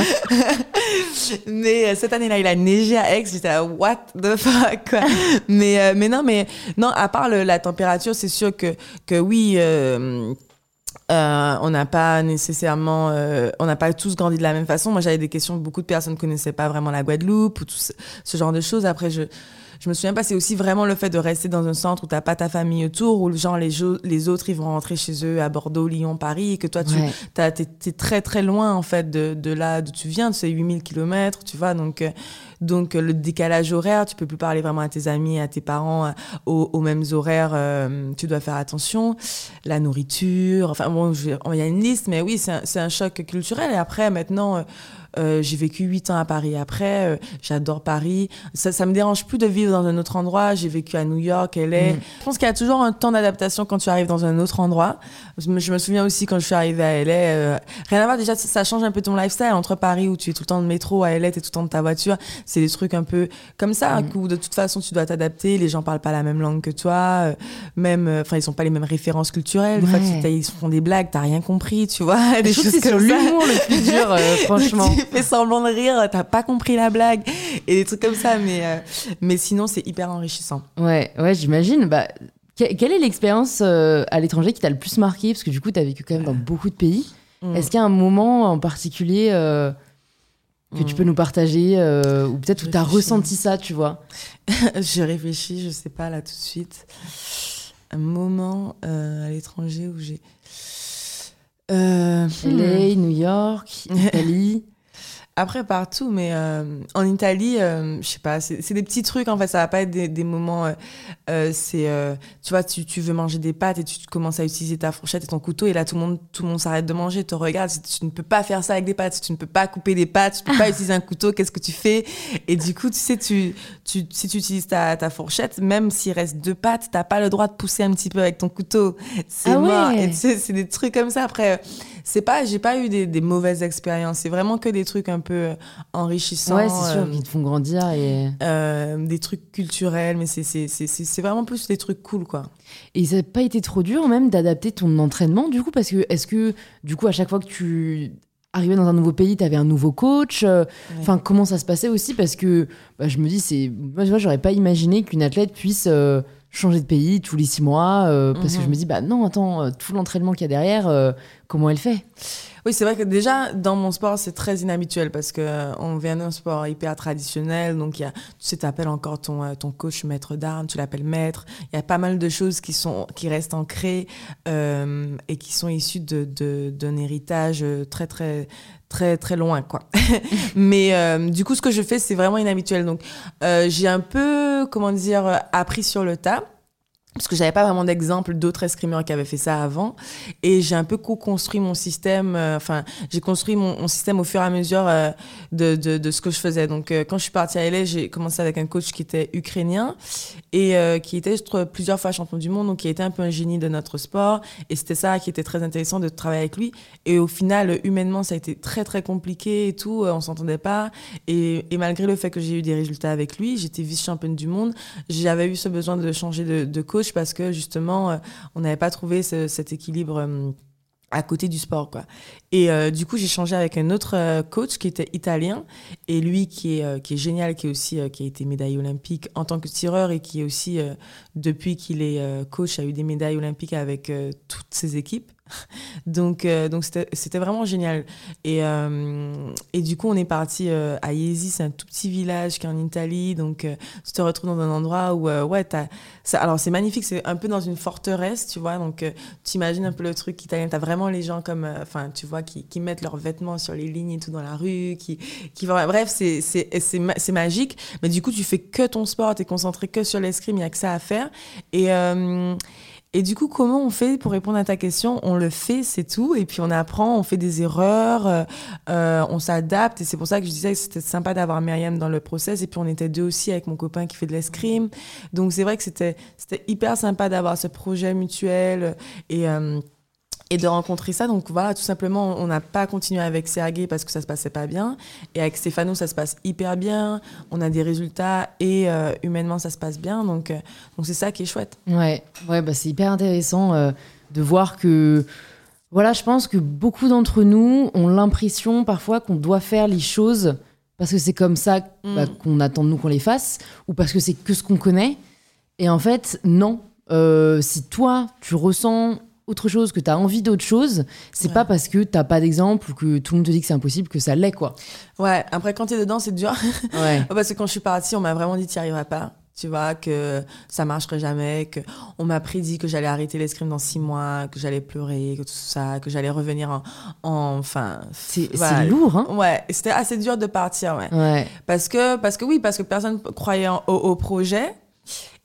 mais cette année-là, il a neigé à Aix, j'étais là, what the fuck quoi. mais, mais non, mais non, à part la température, c'est sûr que, que oui euh, on n'a pas nécessairement, euh, on n'a pas tous grandi de la même façon. Moi, j'avais des questions, beaucoup de personnes ne connaissaient pas vraiment la Guadeloupe ou tout ce, genre de choses. Après, je, je me souviens pas, c'est aussi vraiment le fait de rester dans un centre où t'as pas ta famille autour, où genre les, les autres ils vont rentrer chez eux à Bordeaux, Lyon, Paris, et que toi tu es, très très loin en fait de, de là d'où tu viens, de ces 8000 km, tu vois. Donc, euh, donc le décalage horaire, tu peux plus parler vraiment à tes amis, à tes parents euh, aux, mêmes horaires, euh, tu dois faire attention. La nourriture, enfin bon, il y a une liste, mais oui, c'est un, un, choc culturel. Et après, maintenant, euh, j'ai vécu huit ans à Paris après. Euh, j'adore Paris. Ça, ça me dérange plus de vivre dans un autre endroit. J'ai vécu à New York, LA. Mm. Je pense qu'il y a toujours un temps d'adaptation quand tu arrives dans un autre endroit. Je me, je me, souviens aussi quand je suis arrivée à LA. Euh, rien à voir, déjà, ça change un peu ton lifestyle entre Paris où tu es tout le temps de métro, à LA, tu es tout le temps de ta voiture. C'est des trucs un peu comme ça, mm. où de toute façon, tu dois t'adapter. Les gens parlent pas la même langue que toi. même, enfin, ils sont pas les mêmes références culturelles. Des fois, ils font des blagues, t'as rien compris, tu vois. Des choses c'est sur l'humour le plus dur, franchement. fais semblant de rire, t'as pas compris la blague et des trucs comme ça. Mais, euh, mais sinon, c'est hyper enrichissant. Ouais, ouais, j'imagine. Bah, quelle est l'expérience euh, à l'étranger qui t'a le plus marqué? Parce que du coup, t'as vécu quand même dans beaucoup de pays. Mm. Est-ce qu'il y a un moment en particulier euh, que tu peux mm. nous partager ou peut-être où t'as ressenti ça, tu vois? Je réfléchis, je sais pas là tout de suite. Un moment à l'étranger où j'ai. LA, hmm. New York, Italie. Après, partout, mais euh, en Italie, euh, je sais pas, c'est des petits trucs, en fait, ça va pas être des, des moments, euh, euh c'est, euh, tu vois, tu, tu, veux manger des pâtes et tu commences à utiliser ta fourchette et ton couteau, et là, tout le monde, tout le monde s'arrête de manger, te regarde, tu ne peux pas faire ça avec des pâtes, tu ne peux pas couper des pâtes, tu ne peux pas utiliser un couteau, qu'est-ce que tu fais? Et du coup, tu sais, tu, tu, si tu utilises ta, ta fourchette, même s'il reste deux pâtes, t'as pas le droit de pousser un petit peu avec ton couteau. C'est ah mort. Et tu sais, c'est des trucs comme ça. Après, c'est pas, j'ai pas eu des, des mauvaises expériences, c'est vraiment que des trucs un peu euh, enrichissant. Ouais, c'est sûr, euh, qui te font grandir. et euh, Des trucs culturels, mais c'est vraiment plus des trucs cool, quoi. Et ça n'a pas été trop dur, même, d'adapter ton entraînement, du coup Parce que, est-ce que, du coup, à chaque fois que tu arrivais dans un nouveau pays, tu avais un nouveau coach. Enfin, comment ça se passait aussi? Parce que bah, je me dis, c'est moi, j'aurais pas imaginé qu'une athlète puisse changer de pays tous les six mois. parce que je mhm. me dis, bah non, attends, tout l'entraînement qu'il y a derrière, comment elle fait oui, c'est vrai que déjà, dans mon sport, c'est très inhabituel parce que euh, vient d'un sport hyper traditionnel. Donc, y a, tu sais, tu appelles encore ton, euh, ton coach maître d'armes, tu l'appelles maître. Il y a pas mal de choses qui, sont, qui restent ancrées euh, et qui sont issues d'un de, héritage très, très, très très loin quoi. Mais du coup ce que je fais c'est vraiment inhabituel donc j'ai un peu comment dire appris sur le tas parce que j'avais pas vraiment d'exemple d'autres escrimeurs qui avaient fait ça avant. Et j'ai un peu co-construit mon système euh, enfin j'ai construit mon, système au fur et à mesure euh, de, ce que je faisais. Donc euh, quand je suis partie à LA j'ai commencé avec un coach qui était ukrainien et qui était plusieurs fois champion du monde. Donc qui était un peu un génie de notre sport. Et c'était ça qui était très intéressant de travailler avec lui. Et au final humainement ça a été très très compliqué et tout on s'entendait pas. Et, malgré le fait que j'ai eu des résultats avec lui j'étais vice championne du monde j'avais eu ce besoin de changer de coach parce que justement, euh, on n'avait pas trouvé cet équilibre euh, à côté du sport quoi. Et euh, du coup, j'ai changé avec un autre coach qui était italien et lui qui est qui est génial qui est aussi qui a été médaille olympique en tant que tireur et qui est aussi depuis qu'il est coach a eu des médailles olympiques avec toutes ses équipes. donc, euh, donc c'était vraiment génial. Et, euh, et du coup, on est parti euh, à Iesi, c'est un tout petit village qui est en Italie. Donc, tu te retrouves dans un endroit où, ouais, as, ça, alors c'est magnifique, c'est un peu dans une forteresse, tu vois. Donc, tu imagines un peu le truc italien. Tu as vraiment les gens comme, enfin, tu vois, qui, qui, mettent leurs vêtements sur les lignes et tout dans la rue. Qui, qui, bref, c'est magique. Mais du coup, tu fais que ton sport, tu es concentré que sur l'escrime, il n'y a que ça à faire. Et. Et du coup, comment on fait pour répondre à ta question? On le fait, c'est tout. Et puis on apprend, on fait des erreurs, euh, on s'adapte. Et c'est pour ça que je disais que c'était sympa d'avoir Myriam dans le process. Et puis on était deux aussi avec mon copain qui fait de l'escrime. Donc c'est vrai que c'était hyper sympa d'avoir ce projet mutuel. Et. Euh, et de rencontrer ça. Donc voilà, tout simplement, on n'a pas continué avec Sergei parce que ça se passait pas bien. Et avec Stéphano, ça se passe hyper bien. On a des résultats et euh, humainement, ça se passe bien. Donc euh, donc c'est ça qui est chouette. Ouais, ouais bah c'est hyper intéressant euh, de voir que. Voilà, je pense que beaucoup d'entre nous ont l'impression parfois qu'on doit faire les choses parce que c'est comme ça bah, mm. qu'on attend de nous qu'on les fasse ou parce que c'est que ce qu'on connaît. Et en fait, non. si toi, tu ressens autre chose, que tu as envie d'autre chose, c'est pas parce que t'as pas d'exemple ou que tout le monde te dit que c'est impossible que ça l'est, quoi. Ouais, après, quand tu es dedans, c'est dur. Ouais. parce que quand je suis partie, on m'a vraiment dit, tu n'y arriveras pas. Tu vois, que ça marcherait jamais, que on m'a prédit que j'allais arrêter l'escrime dans six mois, que j'allais pleurer, que tout ça, que j'allais revenir en, enfin. C'est lourd, hein. Ouais, c'était assez dur de partir, ouais. ouais. Parce que, parce que oui, parce que personne croyait au projet.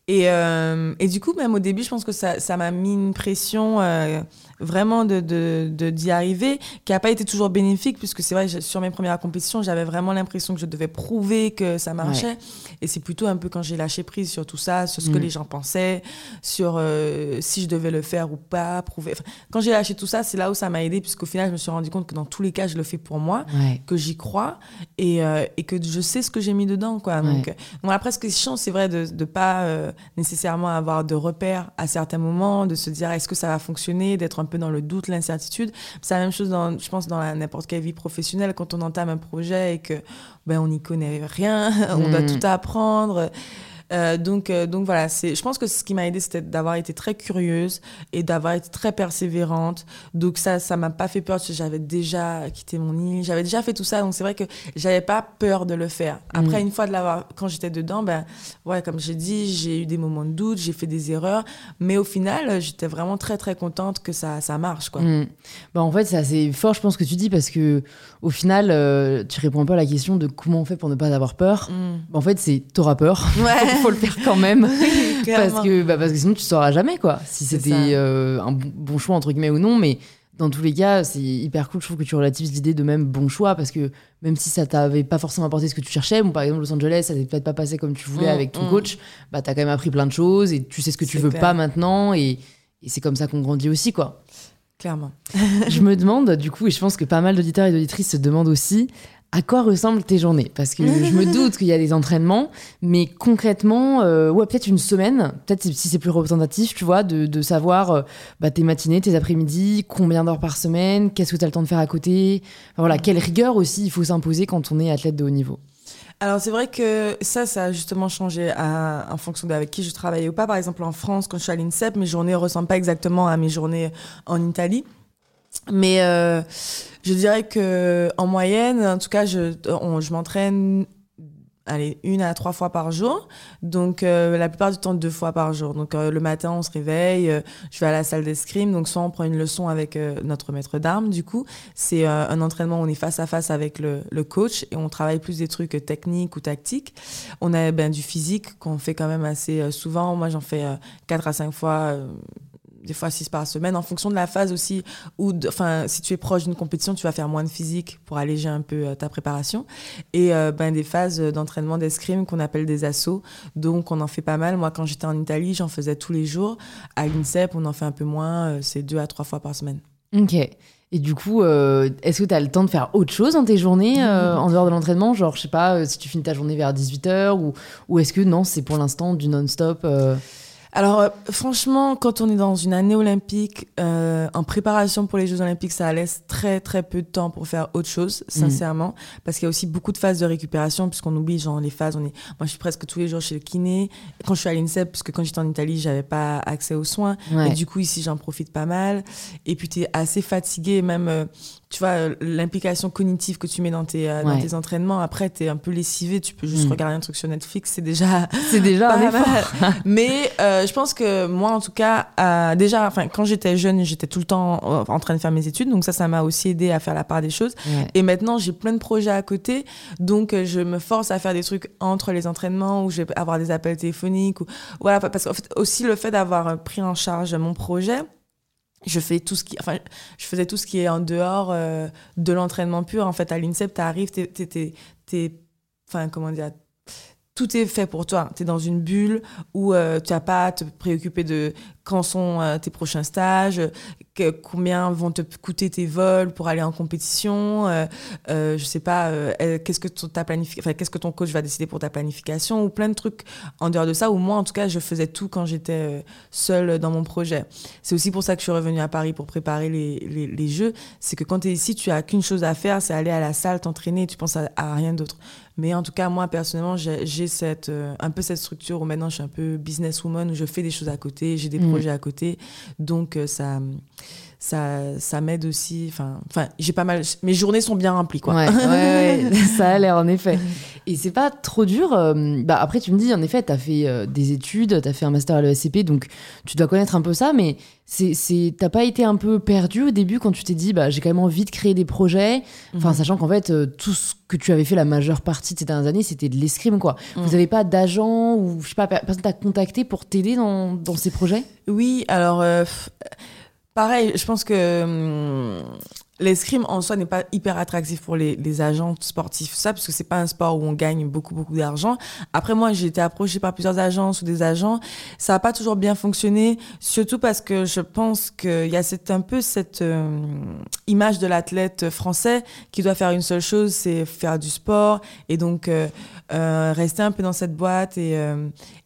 Et, euh, et, du coup, même au début, je pense que ça m'a mis une pression euh, vraiment de d'y de, d'y arriver, qui n'a pas été toujours bénéfique, puisque c'est vrai, sur mes premières compétitions, j'avais vraiment l'impression que je devais prouver que ça marchait. Et c'est plutôt un peu quand j'ai lâché prise sur tout ça, sur ce que mm. les gens pensaient, sur euh, si je devais le faire ou pas, prouver. quand j'ai lâché tout ça, c'est là où ça m'a aidé, puisqu'au final, je me suis rendu compte que dans tous les cas, je le fais pour moi, que j'y crois et, euh, et, que je sais ce que j'ai mis dedans. Quoi. Donc, bon, après, ce qui est chiant, c'est vrai de ne pas euh, nécessairement avoir de repères à certains moments, de se dire est-ce que ça va fonctionner, d'être un peu dans le doute, l'incertitude. C'est la même chose, dans, je pense, dans n'importe quelle vie professionnelle, quand on entame un projet et que ben, on n'y connaît rien, on doit mm. tout apprendre. Euh, donc, euh, donc voilà, je pense que ce qui m'a aidé, c'était d'avoir été très curieuse et d'avoir été très persévérante. Donc ça, ça m'a pas fait peur parce que j'avais déjà quitté mon île, j'avais déjà fait tout ça. Donc c'est vrai que j'avais pas peur de le faire. Après, mm. une fois de l'avoir, quand j'étais dedans, ben ouais, comme j'ai dit, j'ai eu des moments de doute, j'ai fait des erreurs, mais au final, j'étais vraiment très très contente que ça, ça marche quoi. Mm. Bah, en fait, c'est assez fort, je pense que tu dis parce que au final, euh, tu réponds pas à la question de comment on fait pour ne pas avoir peur. Mm. Bah, en fait, c'est t'auras peur. Ouais. faut le faire quand même. parce, que, bah, parce que sinon, tu sauras jamais, quoi. Si c'était euh, un bon choix, entre guillemets, ou non. Mais dans tous les cas, c'est hyper cool. Je trouve que tu relativises l'idée de même bon choix parce que même si ça t'avait pas forcément apporté ce que tu cherchais, bon, par exemple, Los Angeles, ça s'est peut-être pas passé comme tu voulais mm, avec ton mm. coach, bah, t'as quand même appris plein de choses et tu sais ce que tu veux pas maintenant. Et, et c'est comme ça qu'on grandit aussi, quoi. Clairement. je me demande, du coup, et je pense que pas mal d'auditeurs et d'auditrices se demandent aussi, à quoi ressemblent tes journées? Parce que je me doute qu'il y a des entraînements, mais concrètement, euh, ouais, peut-être une semaine, peut-être si c'est plus représentatif, tu vois, de, savoir euh, bah, tes matinées, tes après-midi, combien d'heures par semaine, qu'est-ce que tu as le temps de faire à côté. voilà, quelle rigueur aussi il faut s'imposer quand on est athlète de haut niveau. Alors c'est vrai que ça, ça a justement changé en fonction de avec qui je travaillais ou pas. Par exemple en France, quand je suis à l'INSEP, mes journées ne ressemblent pas exactement à mes journées en Italie. Mais euh, je dirais que en moyenne, en tout cas, je, je m'entraîne allez, une à trois fois par jour. Donc, euh, la plupart du temps, deux fois par jour. Donc, euh, le matin, on se réveille, je vais à la salle d'escrime. Donc, soit on prend une leçon avec notre maître d'armes, du coup. C'est un entraînement où on est face à face avec le, le, coach et on travaille plus des trucs techniques ou tactiques. On a ben, du physique qu'on fait quand même assez souvent. Moi, j'en fais quatre à cinq fois des fois six par semaine, en fonction de la phase aussi, ou enfin, si tu es proche d'une compétition, tu vas faire moins de physique pour alléger un peu euh, ta préparation. Et euh, ben, des phases d'entraînement d'escrime qu'on appelle des assauts. Donc, on en fait pas mal. Moi, quand j'étais en Italie, j'en faisais tous les jours. À l'INSEP, on en fait un peu moins, euh, c'est deux à trois fois par semaine. Ok. Et du coup, est-ce que tu as le temps de faire autre chose dans tes journées, en dehors de l'entraînement? Genre, je sais pas, si tu finis ta journée vers 18h, ou, ou est-ce que non, c'est pour l'instant du non-stop Alors, euh, franchement, quand on est dans une année olympique, euh, en préparation pour les Jeux olympiques, ça laisse très, très peu de temps pour faire autre chose, Mm. sincèrement. Parce qu'il y a aussi beaucoup de phases de récupération, puisqu'on oublie, genre, les phases. On est... Moi, je suis presque tous les jours chez le kiné. Quand je suis à l'INSEP, parce que quand j'étais en Italie, j'avais pas accès aux soins. Ouais. Et du coup, ici, j'en profite pas mal. Et puis, tu es assez fatigué, même, euh, tu vois, l'implication cognitive que tu mets dans tes, euh, dans tes entraînements. Après, tu es un peu lessivé, tu peux juste Mm. regarder un truc sur Netflix, c'est déjà C'est déjà un pas mal. Mais euh, je pense que moi, en tout cas, euh, déjà, enfin, quand j'étais jeune, j'étais tout le temps en train de faire mes études, donc ça, ça m'a aussi aidé à faire la part des choses. Ouais. Et maintenant, j'ai plein de projets à côté, donc euh, je me force à faire des trucs entre les entraînements où je vais avoir des appels téléphoniques ou voilà, parce qu'en fait aussi le fait d'avoir euh, pris en charge mon projet. Je fais tout ce qui, enfin, je faisais tout ce qui est en dehors euh, de l'entraînement pur. En fait, à l'INSEP, t'es, t'es, t'es- enfin, comment dire, tout est fait pour toi. Tu es dans une bulle où euh, tu n'as pas à te préoccuper de quand sont euh, tes prochains stages, que- combien vont te coûter tes vols pour aller en compétition, euh, euh, je sais pas, euh, qu'est-ce que ta qu'est-ce que ton coach va décider pour ta planification ou plein de trucs en dehors de ça. Ou moi, en tout cas, je faisais tout quand j'étais seule dans mon projet. C'est aussi pour ça que je suis revenue à Paris pour préparer les, les, jeux. C'est que quand tu es ici, tu as qu'une chose à faire, c'est aller à la salle, t'entraîner, tu penses à rien d'autre. Mais en tout cas, moi, personnellement, j'ai cette, euh, un peu cette structure où maintenant je suis un peu businesswoman, où je fais des choses à côté, j'ai des Mhm. projets à côté. Donc, euh, ça, ça, ça m'aide aussi. Enfin, enfin, j'ai pas mal. Mes journées sont bien remplies, quoi. Ouais, ouais, ouais, ça a l'air en effet. Et c'est pas trop dur. euh, bah après, tu me dis, en effet, t'as fait euh, des études, t'as fait un master à l'ESCP, donc tu dois connaître un peu ça, mais c'est, t'as pas été un peu perdu au début quand tu t'es dit, bah, j'ai quand même envie de créer des projets, enfin, Mhm. sachant qu'en fait, euh, tout ce que tu avais fait la majeure partie de ces dernières années, c'était de l'escrime, quoi. Mhm. Vous avez pas d'agent ou, je sais pas, per- personne t'a contacté pour t'aider dans, dans ces projets? Oui, alors, pareil, je pense que hum, l'escrime en soi n'est pas hyper attractif pour les, les agents sportifs, ça, parce que c'est pas un sport où on gagne beaucoup, beaucoup d'argent. Après, moi, j'ai été approchée par plusieurs agences ou des agents. Ça n'a pas toujours bien fonctionné, surtout parce que je pense qu'il y a cette, un peu cette euh, image de l'athlète français qui doit faire une seule chose, c'est faire du sport et donc euh, euh, rester un peu dans cette boîte. Et,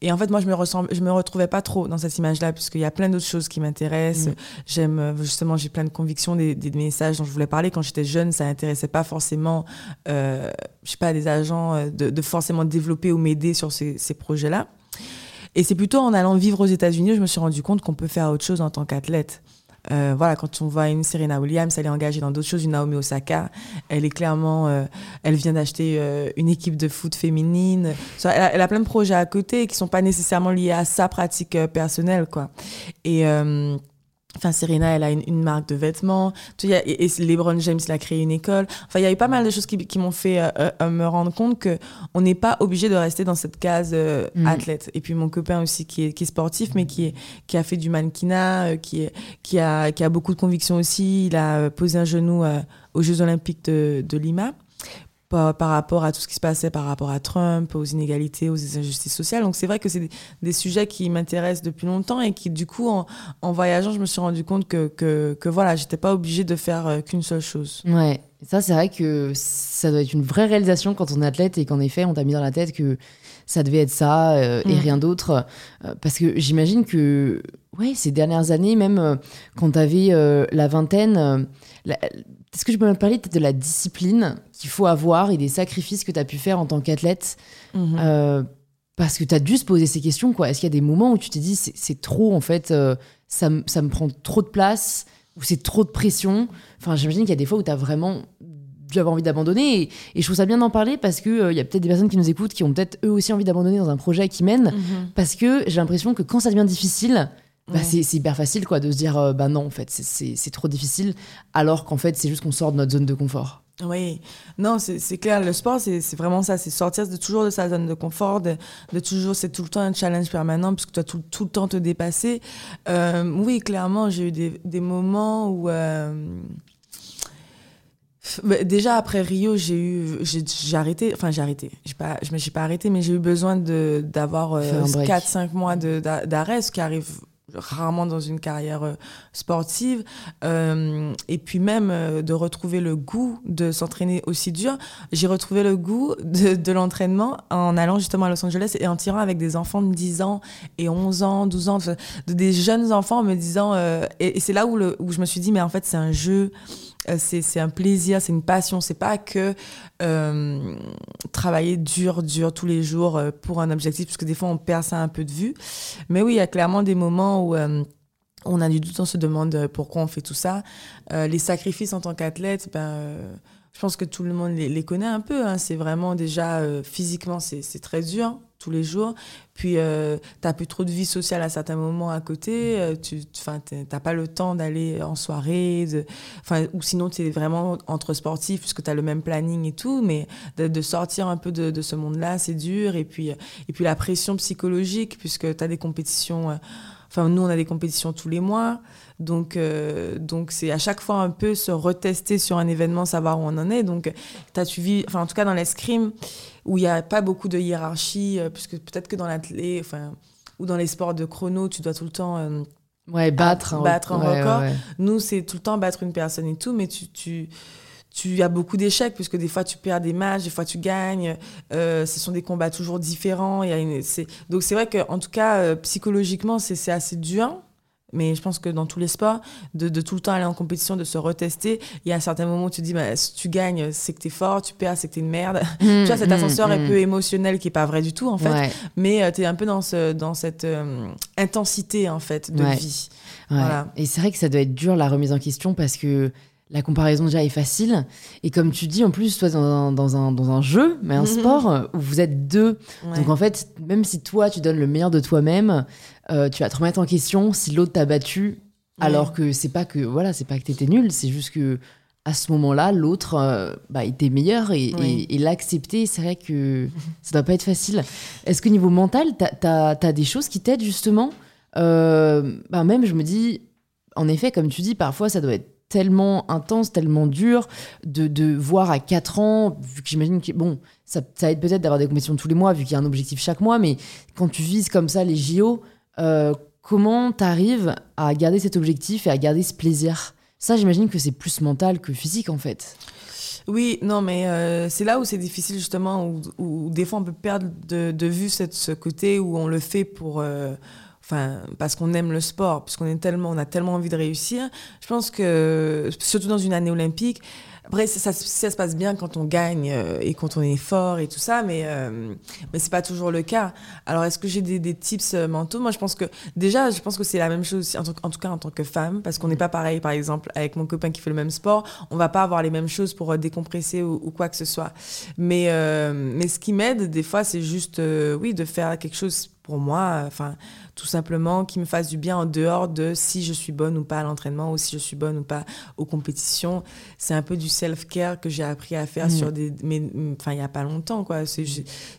et en fait, moi, je me, ressemble, je me retrouvais pas trop dans cette image-là, puisqu'il y a plein d'autres choses qui m'intéressent. Mm. J'aime, justement, j'ai plein de convictions, des, des messages je voulais parler. Quand j'étais jeune, ça n'intéressait pas forcément, euh, je sais pas, des agents euh, de, forcément développer ou m'aider sur ces, projets-là. Et c'est plutôt en allant vivre aux États-Unis, je me suis rendu compte qu'on peut faire autre chose en tant qu'athlète. Euh, voilà, quand on voit une Serena Williams, elle est engagée dans d'autres choses. Une Naomi Osaka, elle est clairement, elle vient d'acheter une équipe de foot féminine. Elle a, elle a plein de projets à côté qui sont pas nécessairement liés à sa pratique personnelle, quoi. Et Enfin, Serena, elle a une, une marque de vêtements. Tu sais, et, et LeBron James, il a créé une école. Enfin, il y a eu pas mal de choses qui, qui m'ont fait euh, euh, me rendre compte que on n'est pas obligé de rester dans cette case euh, Mhm. athlète. Et puis mon copain aussi qui est, qui est sportif, mais qui, est, qui a fait du mannequinat, euh, qui, est, qui, a, qui a beaucoup de convictions aussi. Il a euh, posé un genou euh, aux Jeux Olympiques de, de Lima par, rapport à tout ce qui se passait par rapport à Trump, aux inégalités, aux injustices sociales. Donc c'est vrai que c'est des, sujets qui m'intéressent depuis longtemps et qui du coup en, en voyageant je me suis rendu compte que, que, que voilà j'étais pas obligée de faire euh, qu'une seule chose. Ouais, ça c'est vrai que ça doit être une vraie réalisation quand on est athlète et qu'en effet on t'a mis dans la tête que ça devait être ça euh, et Mm. rien d'autre. Euh, parce que j'imagine que ouais, ces dernières années, même euh, quand t'avais euh, la vingtaine, la- est-ce que je peux me parler peut-être de la discipline qu'il faut avoir et des sacrifices que tu as pu faire en tant qu'athlète Mhm. euh, parce que tu as dû se poser ces questions. quoi. Est-ce qu'il y a des moments où tu t'es dit c'est trop en fait, ça, me- ça me prend trop de place ou c'est trop de pression? Enfin, j'imagine qu'il y a des fois où tu as vraiment dû avoir envie d'abandonner et, et je trouve ça bien d'en parler parce qu'il il y a peut-être des personnes qui nous écoutent qui ont peut-être eux aussi envie d'abandonner dans un projet qui mène Mhm. parce que j'ai l'impression que quand ça devient difficile, bah, Ouais. c'est hyper facile quoi de se dire euh, bah non en fait c'est- trop difficile alors qu'en fait c'est juste qu'on sort de notre zone de confort. Oui, non, c'est clair. Le sport, c'est vraiment ça. C'est sortir de toujours de sa zone de confort, de, de toujours, c'est tout le temps un challenge permanent puisque tu dois tout, tout le temps te dépasser. Euh, oui, clairement, j'ai eu des, des moments où. euh, Déjà après Rio, j'ai eu, j'ai arrêté, enfin j'ai arrêté, j'ai pas, je me suis pas arrêté, mais j'ai eu besoin de d'avoir break. 4-5 mois d'arrêt, ce qui arrive rarement dans une carrière euh, sportive. Euh, et puis même euh, de retrouver le goût de s'entraîner aussi dur. J'ai retrouvé le goût de, de l'entraînement en allant justement à Los Angeles et en tirant avec des enfants de 10 ans et 11 ans, 12 ans, de, des jeunes enfants me disant... et, et c'est là où, le, où je me suis dit, mais en fait, c'est un jeu euh, c'est un plaisir, c'est une passion. C'est pas que euh, travailler dur, dur tous les jours euh, pour un objectif, parce que des fois on perd ça un peu de vue. Mais oui, il y a clairement des moments où on a du doute, on se demande pourquoi on fait tout ça. les sacrifices en tant qu'athlète, ben, je pense que tout le monde les, connaît un peu. Hein. C'est vraiment déjà physiquement, c'est très dur tous les jours. Puis, euh, tu n'as plus trop de vie sociale à certains moments à côté. Euh, tu n'as pas le temps d'aller en soirée. De, ou sinon, tu es vraiment entre sportifs puisque tu as le même planning et tout. Mais de, sortir un peu de, de ce monde-là, c'est dur. Et puis, et puis la pression psychologique puisque tu as des compétitions. Euh, enfin, nous, on a des compétitions tous les mois. Donc, euh, donc c'est à chaque fois un peu se retester sur un événement, savoir où on en est. Donc, as suivi, enfin, en tout cas, dans l'escrime, où il n'y a pas beaucoup de hiérarchie, euh, puisque peut-être que dans l'athlète, enfin, ou dans les sports de chrono, tu dois tout le temps. Euh, ouais, battre. Un, battre un record. Nous, c'est tout le temps battre une personne et tout, mais tu. tu tu as beaucoup d'échecs puisque des fois tu perds des matchs, des fois tu gagnes. ce sont des combats toujours différents. Il y a une, donc c'est vrai qu'en tout cas psychologiquement c'est assez dur mais je pense que dans tous les sports, de, de, tout le temps aller en compétition, de se retester, il y a un certain moment où tu te dis, bah, si tu gagnes, c'est que tu es fort, tu perds, c'est que tu es une merde. Mmh, tu vois, cet mmh, ascenseur un mmh. peu émotionnel qui est pas vrai du tout, en fait. Mais euh, tu es un peu dans, ce, dans cette euh, intensité, en fait, de vie. Voilà. Et c'est vrai que ça doit être dur, la remise en question, parce que la comparaison déjà est facile. Et comme tu dis, en plus, toi, dans un, dans un, dans un jeu, mais un sport où vous êtes deux. Donc en fait, même si toi, tu donnes le meilleur de toi-même, euh, tu vas te remettre en question si l'autre t'a battu, alors que c'est pas que voilà, c'est pas que t'étais nul, c'est juste que à ce moment-là, l'autre euh, bah, était meilleur et, et, l'accepter, c'est vrai que ça doit pas être facile. Est-ce que niveau mental, t'as as, des choses qui t'aident justement? Euh, bah, Même, je me dis, en effet, comme tu dis, parfois ça doit être tellement intense, tellement dur de, de voir à 4 ans, vu que j'imagine que, bon, ça, ça aide peut-être d'avoir des compétitions tous les mois, vu qu'il y a un objectif chaque mois, mais quand tu vises comme ça les JO, euh, comment tu arrives à garder cet objectif et à garder ce plaisir? Ça, j'imagine que c'est plus mental que physique en fait. Oui, non, mais euh, c'est là où c'est difficile justement, où, des fois on peut perdre de, vue cette, ce côté où on le fait pour, euh, enfin, parce qu'on aime le sport, parce qu'on est tellement, on a tellement envie de réussir. Je pense que surtout dans une année olympique, après, ça, ça, se passe bien quand on gagne euh, et quand on est fort et tout ça, mais, euh, mais c'est pas toujours le cas. Alors, est-ce que j'ai des, des, tips euh, mentaux? Moi, je pense que, déjà, je pense que c'est la même chose, en, en, tout cas en tant que femme, parce qu'on n'est pas pareil, par exemple, avec mon copain qui fait le même sport, on va pas avoir les mêmes choses pour décompresser ou, ou quoi que ce soit. Mais, mais ce qui m'aide, des fois, c'est juste, oui, de faire quelque chose pour moi, enfin, tout simplement, qui me fasse du bien en dehors de si je suis bonne ou pas à l'entraînement ou si je suis bonne ou pas aux compétitions. C'est un peu du self-care que j'ai appris à faire mm. sur des, mais, enfin, il y a pas longtemps, quoi. C'est,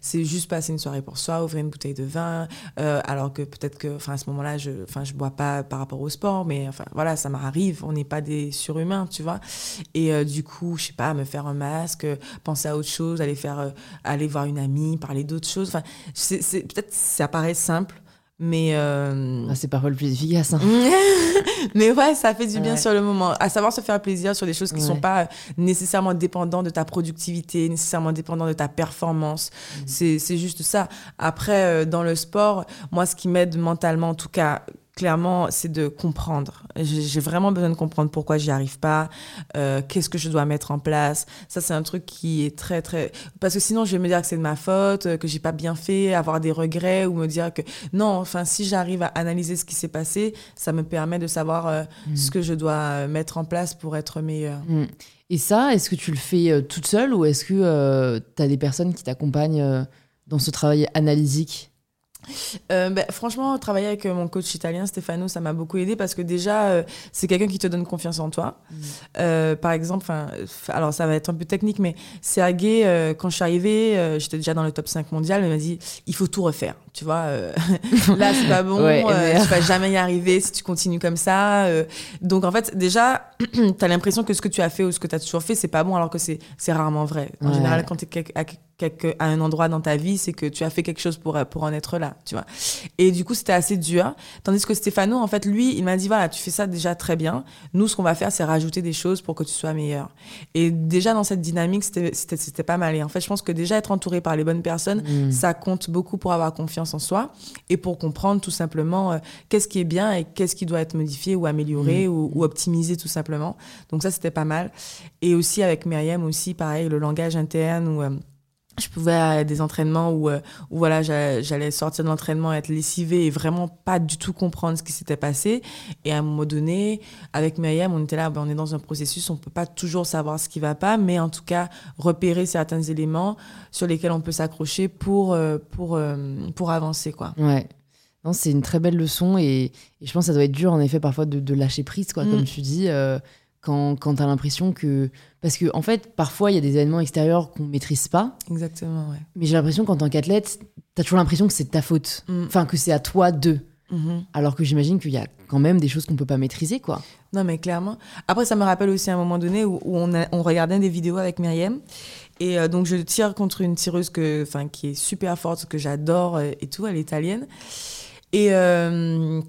c'est juste passer une soirée pour soi, ouvrir une bouteille de vin, euh, alors que peut-être que, enfin, à ce moment-là, je, enfin, je bois pas par rapport au sport, mais enfin, voilà, ça m'arrive. On n'est pas des surhumains, tu vois. Et euh, du coup, je sais pas, me faire un masque, penser à autre chose, aller faire, euh, aller voir une amie, parler d'autres choses. Enfin, c'est, peut-être ça paraît simple, mais. Euh... Ah, c'est pas le plus efficace. Hein. mais ouais, ça fait du bien sur le moment. À savoir se faire plaisir sur des choses qui ne sont pas nécessairement dépendantes de ta productivité, nécessairement dépendantes de ta performance. Mm. C'est juste ça. Après, euh, dans le sport, moi, ce qui m'aide mentalement, en tout cas, clairement, c'est de comprendre. J'ai vraiment besoin de comprendre pourquoi j'y arrive pas, euh, qu'est-ce que je dois mettre en place. Ça, c'est un truc qui est très, très... Parce que sinon, je vais me dire que c'est de ma faute, que j'ai pas bien fait, avoir des regrets ou me dire que... Non, enfin, si j'arrive à analyser ce qui s'est passé, ça me permet de savoir euh, mm. ce que je dois mettre en place pour être meilleur. Mm. Et ça, est-ce que tu le fais euh, toute seule ou est-ce que tu as des personnes qui t'accompagnent dans ce travail analysique? Euh, ben, franchement, travailler avec euh, mon coach italien, Stefano, ça m'a beaucoup aidé parce que déjà, euh, c'est quelqu'un qui te donne confiance en toi. Mm. par exemple, alors ça va être un peu technique, mais Sergei, quand je suis arrivée, j'étais déjà dans le top 5 mondial, il m'a dit il faut tout refaire. Tu vois, là, c'est pas bon, tu vas jamais y arriver si tu continues comme ça. donc, en fait, déjà, tu as l'impression que ce que tu as fait ou ce que tu as toujours fait, c'est pas bon, alors que c'est rarement vrai. En général, quand tu es à, à, un endroit dans ta vie, c'est que tu as fait quelque chose pour, pour en être là, tu vois. Et du coup, c'était assez dur. Tandis que Stéphano, en fait, lui, il m'a dit, voilà, tu fais ça déjà très bien. Nous, ce qu'on va faire, c'est rajouter des choses pour que tu sois meilleur. Et déjà, dans cette dynamique, c'était pas mal. Et en fait, je pense que déjà être entouré par les bonnes personnes, mm. ça compte beaucoup pour avoir confiance en soi et pour comprendre tout simplement euh, qu'est-ce qui est bien et qu'est-ce qui doit être modifié ou amélioré mm. ou, optimisé tout simplement. Donc ça, c'était pas mal. Et aussi avec Myriam aussi, pareil, le langage interne ou... Je pouvais à des entraînements où, euh, où voilà j'allais sortir de l'entraînement être lessivée et vraiment pas du tout comprendre ce qui s'était passé. Et à un moment donné avec Myriam on était là ben, on est dans un processus on peut pas toujours savoir ce qui va pas mais en tout cas repérer certains éléments sur lesquels on peut s'accrocher pour euh, pour euh, pour avancer quoi. Ouais. Non c'est une très belle leçon et, je pense que ça doit être dur en effet parfois de, lâcher prise quoi comme mm. tu dis quand, quand tu as l'impression que. Parce que, en fait, parfois, il y a des événements extérieurs qu'on maîtrise pas. Exactement, ouais. Mais j'ai l'impression qu'en tant qu'athlète, tu as toujours l'impression que c'est de ta faute. Mm. Enfin, que c'est à toi d'eux. Mm-hmm. Alors que j'imagine qu'il y a quand même des choses qu'on peut pas maîtriser, quoi. Non, mais clairement. Après, ça me rappelle aussi un moment donné où, on, a, on, regardait des vidéos avec Myriam. Et euh, donc, je tire contre une tireuse que, qui est super forte, que j'adore euh, et tout. Elle est italienne. Et. Euh,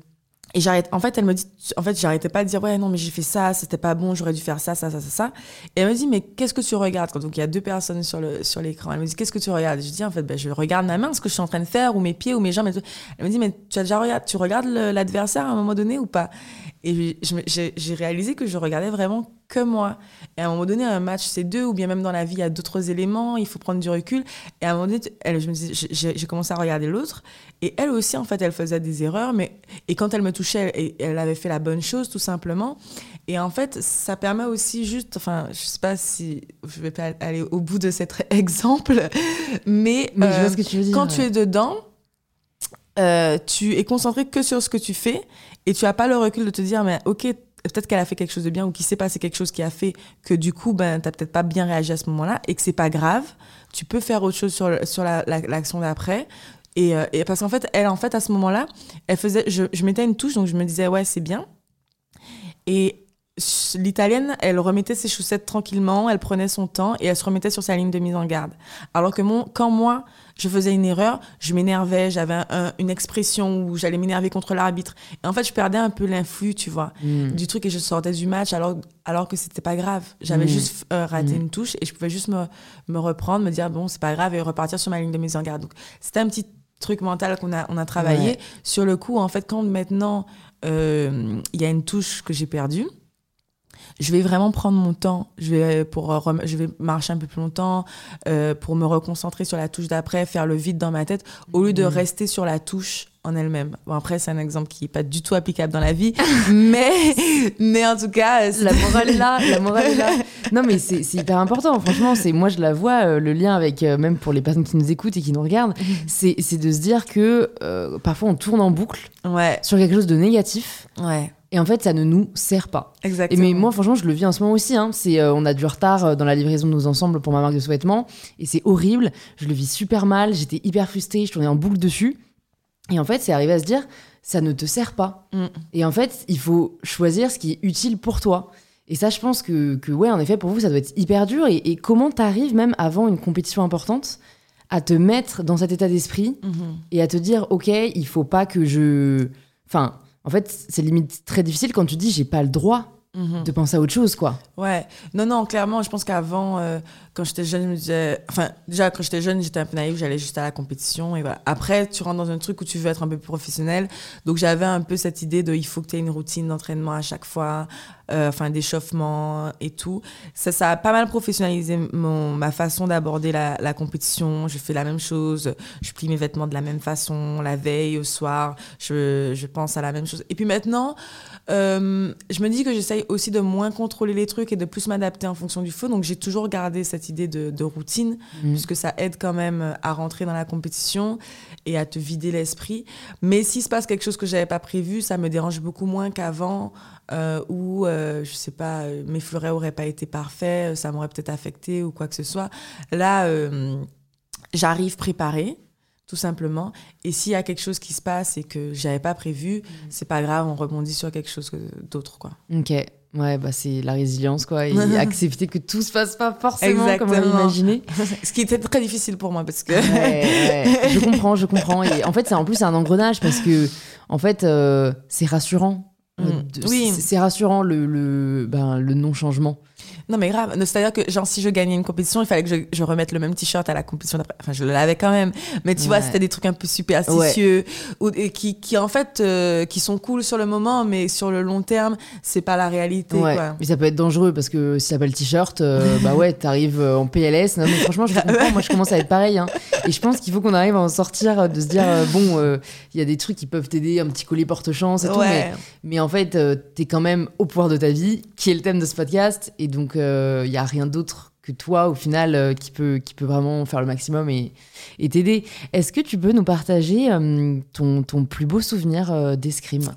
et j'arrête, en fait, elle me dit, en fait, j'arrêtais pas de dire, ouais, non, mais j'ai fait ça, c'était pas bon, j'aurais dû faire ça, ça, ça, ça, ça. Et elle me dit, mais qu'est-ce que tu regardes? Donc, il y a deux personnes sur le, sur l'écran. Elle me dit, qu'est-ce que tu regardes? Je dis, en fait, ben, je regarde ma main, ce que je suis en train de faire, ou mes pieds, ou mes jambes. Elle me dit, mais tu as déjà regardé, tu regardes l'adversaire à un moment donné ou pas? Et j'ai réalisé que je regardais vraiment que moi. Et à un moment donné, un match, c'est deux, ou bien même dans la vie, il y a d'autres éléments, il faut prendre du recul. Et à un moment donné, elle, je me j'ai commencé à regarder l'autre. Et elle aussi, en fait, elle faisait des erreurs. Mais, et quand elle me touchait, elle, elle avait fait la bonne chose, tout simplement. Et en fait, ça permet aussi juste, enfin, je sais pas si je vais pas aller au bout de cet exemple, mais, mais je vois ce que tu veux dire, quand tu es dedans, euh, tu es concentré que sur ce que tu fais et tu as pas le recul de te dire, mais ok, peut-être qu'elle a fait quelque chose de bien ou qu'il s'est passé quelque chose qui a fait que du coup, ben, t'as peut-être pas bien réagi à ce moment-là et que c'est pas grave. Tu peux faire autre chose sur, sur l'action d'après. Et, euh, et, parce qu'en fait, elle, en fait, à ce moment-là, elle faisait, je, mettais une touche, donc je me disais, ouais, c'est bien. L'italienne, elle remettait ses chaussettes tranquillement, elle prenait son temps et elle se remettait sur sa ligne de mise en garde. Alors que mon, quand moi, je faisais une erreur, je m'énervais, j'avais une expression où j'allais m'énerver contre l'arbitre. Et en fait, je perdais un peu l'influx, tu vois, hmm. du truc et je sortais du match alors, alors que c'était pas grave. J'avais hmm. juste euh, raté hmm. une touche et je pouvais juste me, me reprendre, me dire bon, c'est pas grave et repartir sur ma ligne de mise en garde. Donc, c'était un petit truc mental qu'on a, on a travaillé. Sur le coup, en fait, quand maintenant euh, il y a une touche que j'ai perdue, je vais vraiment prendre mon temps. Je vais, pour, je vais marcher un peu plus longtemps euh, pour me reconcentrer sur la touche d'après, faire le vide dans ma tête, au lieu de mhm. rester sur la touche en elle-même. Bon, après, c'est un exemple qui n'est pas du tout applicable dans la vie, mais, mais en tout cas... La morale est là, la morale est là. Non, mais c'est hyper important, franchement. c'est Moi, je la vois, euh, le lien avec, euh, même pour les personnes qui nous écoutent et qui nous regardent, c'est de se dire que parfois, on tourne en boucle ouais. sur quelque chose de négatif. Ouais. Et en fait, ça ne nous sert pas. Exactement. Et mais moi, franchement, je le vis en ce moment aussi. Hein. C'est, euh, on a du retard euh, dans la livraison de nos ensembles pour ma marque de sous-vêtements. Et c'est horrible. Je le vis super mal. J'étais hyper frustrée. Je tournais en boucle dessus. Et en fait, c'est arrivé à se dire, ça ne te sert pas. Mm. Et en fait, il faut choisir ce qui est utile pour toi. Et ça, je pense que, que ouais, en effet, pour vous, ça doit être hyper dur. Et, et comment t'arrives, même avant une compétition importante, à te mettre dans cet état d'esprit mm-hmm. et à te dire, OK, il faut pas que je. Enfin, en fait, c'est limite très difficile quand tu dis j'ai pas le droit mhm. de penser à autre chose, quoi. Ouais. Non, non, clairement, je pense qu'avant, euh, quand j'étais jeune, je me disais. Enfin, déjà, quand j'étais jeune, j'étais un peu naïve, j'allais juste à la compétition. Et voilà. Après, tu rentres dans un truc où tu veux être un peu plus professionnel. Donc, j'avais un peu cette idée de il faut que tu aies une routine d'entraînement à chaque fois, euh, enfin, d'échauffement et tout. Ça, ça a pas mal professionnalisé mon, ma façon d'aborder la, la, compétition. Je fais la même chose. Je plie mes vêtements de la même façon, la veille, au soir. Je, je pense à la même chose. Et puis maintenant, euh, je me dis que j'essaye aussi de moins contrôler les trucs et de plus m'adapter en fonction du feu. Donc, j'ai toujours gardé cette idée de, routine, mmh. puisque ça aide quand même à rentrer dans la compétition et à te vider l'esprit. Mais s'il se passe quelque chose que j'avais pas prévu, ça me dérange beaucoup moins qu'avant, euh, où, euh, je sais pas, mes fleurets auraient pas été parfaits, ça m'aurait peut-être affecté ou quoi que ce soit. Là, euh, j'arrive préparée tout simplement. Et s'il y a quelque chose qui se passe et que j'avais pas prévu, mmh. c'est pas grave, on rebondit sur quelque chose d'autre, quoi. Ok. Ouais, bah c'est la résilience, quoi, et accepter que tout se passe pas forcément comme on l'imaginé. Ce qui était très difficile pour moi, parce que... je comprends, je comprends. Et en fait, c'est en plus un engrenage, parce que, en fait, euh, c'est rassurant. Mm. oui. C'est rassurant, le, le, ben, le non-changement. Non, mais grave. C'est-à-dire que, genre, si je gagnais une compétition, il fallait que je, je remette le même t-shirt à la compétition d'après. Enfin, je l'avais quand même. Mais tu vois, c'était des trucs un peu superstitieux. Ou, et qui, qui, en fait, euh, qui sont cool sur le moment, mais sur le long terme, c'est pas la réalité. Ouais. Quoi. Mais ça peut être dangereux parce que si t'as pas le t-shirt, euh, bah ouais, t'arrives euh, en PLS. Non, mais franchement, je comprends. Moi, je commence à être pareil. Hein. Et je pense qu'il faut qu'on arrive à en sortir, de se dire, bon, il y a des trucs qui peuvent t'aider, un petit collier porte-chance et tout. Mais, mais, en fait, t'es quand même au pouvoir de ta vie, qui est le thème de ce podcast. Et donc, il euh, n'y a rien d'autre que toi, au final, euh, qui, peut, qui peut vraiment faire le maximum et, et t'aider. Est-ce que tu peux nous partager euh, ton, ton, plus beau souvenir d'escrime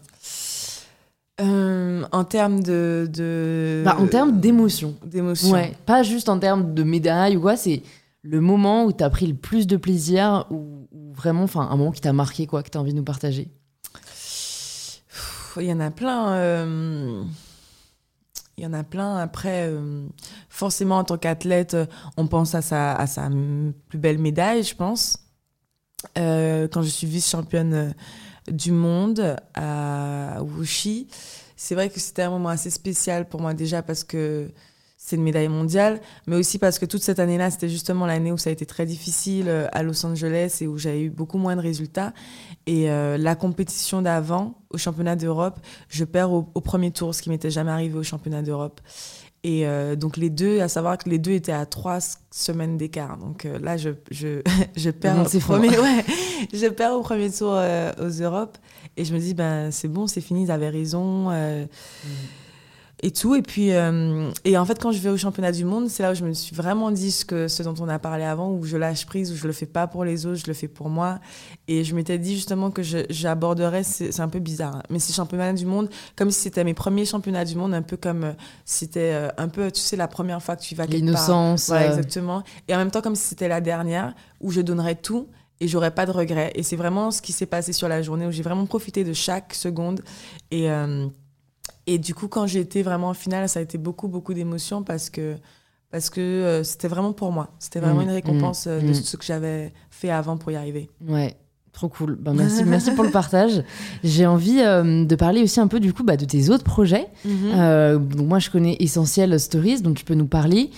en termes de, de... Bah, en termes d'émotion. D'émotion. Ouais, pas juste en termes de médaille ou quoi, c'est le moment où tu as pris le plus de plaisir ou, vraiment, enfin, un moment qui t'a marqué, quoi, que tu as envie de nous partager? Il y en a plein. Il y en a plein. Après, euh, forcément, en tant qu'athlète, euh, on pense à sa, plus belle médaille, je pense. Euh, quand je suis vice-championne du monde à Wuxi, c'est vrai que c'était un moment assez spécial pour moi déjà parce que c'est une médaille mondiale, mais aussi parce que toute cette année-là, c'était justement l'année où ça a été très difficile euh, à Los Angeles et où j'avais eu beaucoup moins de résultats. Et euh, la compétition d'avant, au championnat d'Europe, je perds au, premier tour, ce qui m'était jamais arrivé au championnat d'Europe. Et euh, donc les deux, à savoir que les deux étaient à trois semaines d'écart. Donc là, je, je, je perds au premier, ouais, je perds au premier tour aux Europes. Et je me dis, ben c'est bon, c'est fini, ils avaient raison. Mm et tout. Et puis, euh, et en fait, quand je vais au championnat du monde, c'est là où je me suis vraiment dit ce, que, ce dont on a parlé avant, où je lâche prise, où je le fais pas pour les autres, je le fais pour moi. Et je m'étais dit justement que j'aborderais, c'est un peu bizarre, hein, mais ces championnats du monde comme si c'était mes premiers championnats du monde, un peu comme euh, si c'était euh, un peu, tu sais, la première fois que tu vas quelque part. L'innocence. exactement. Et en même temps, comme si c'était la dernière, où je donnerais tout et j'aurais pas de regrets. Et c'est vraiment ce qui s'est passé sur la journée, où j'ai vraiment profité de chaque seconde. Et. Et du coup, quand j'ai été vraiment en finale, ça a été beaucoup, beaucoup d'émotions parce que, parce que euh, c'était vraiment pour moi. C'était vraiment mmh, une récompense mmh, de mmh. ce que j'avais fait avant pour y arriver. Ouais. Trop cool. Ben, merci, merci pour le partage. J'ai envie euh, de parler aussi un peu du coup bah, de tes autres projets. donc moi, je connais Essentiel Stories, dont tu peux nous parler.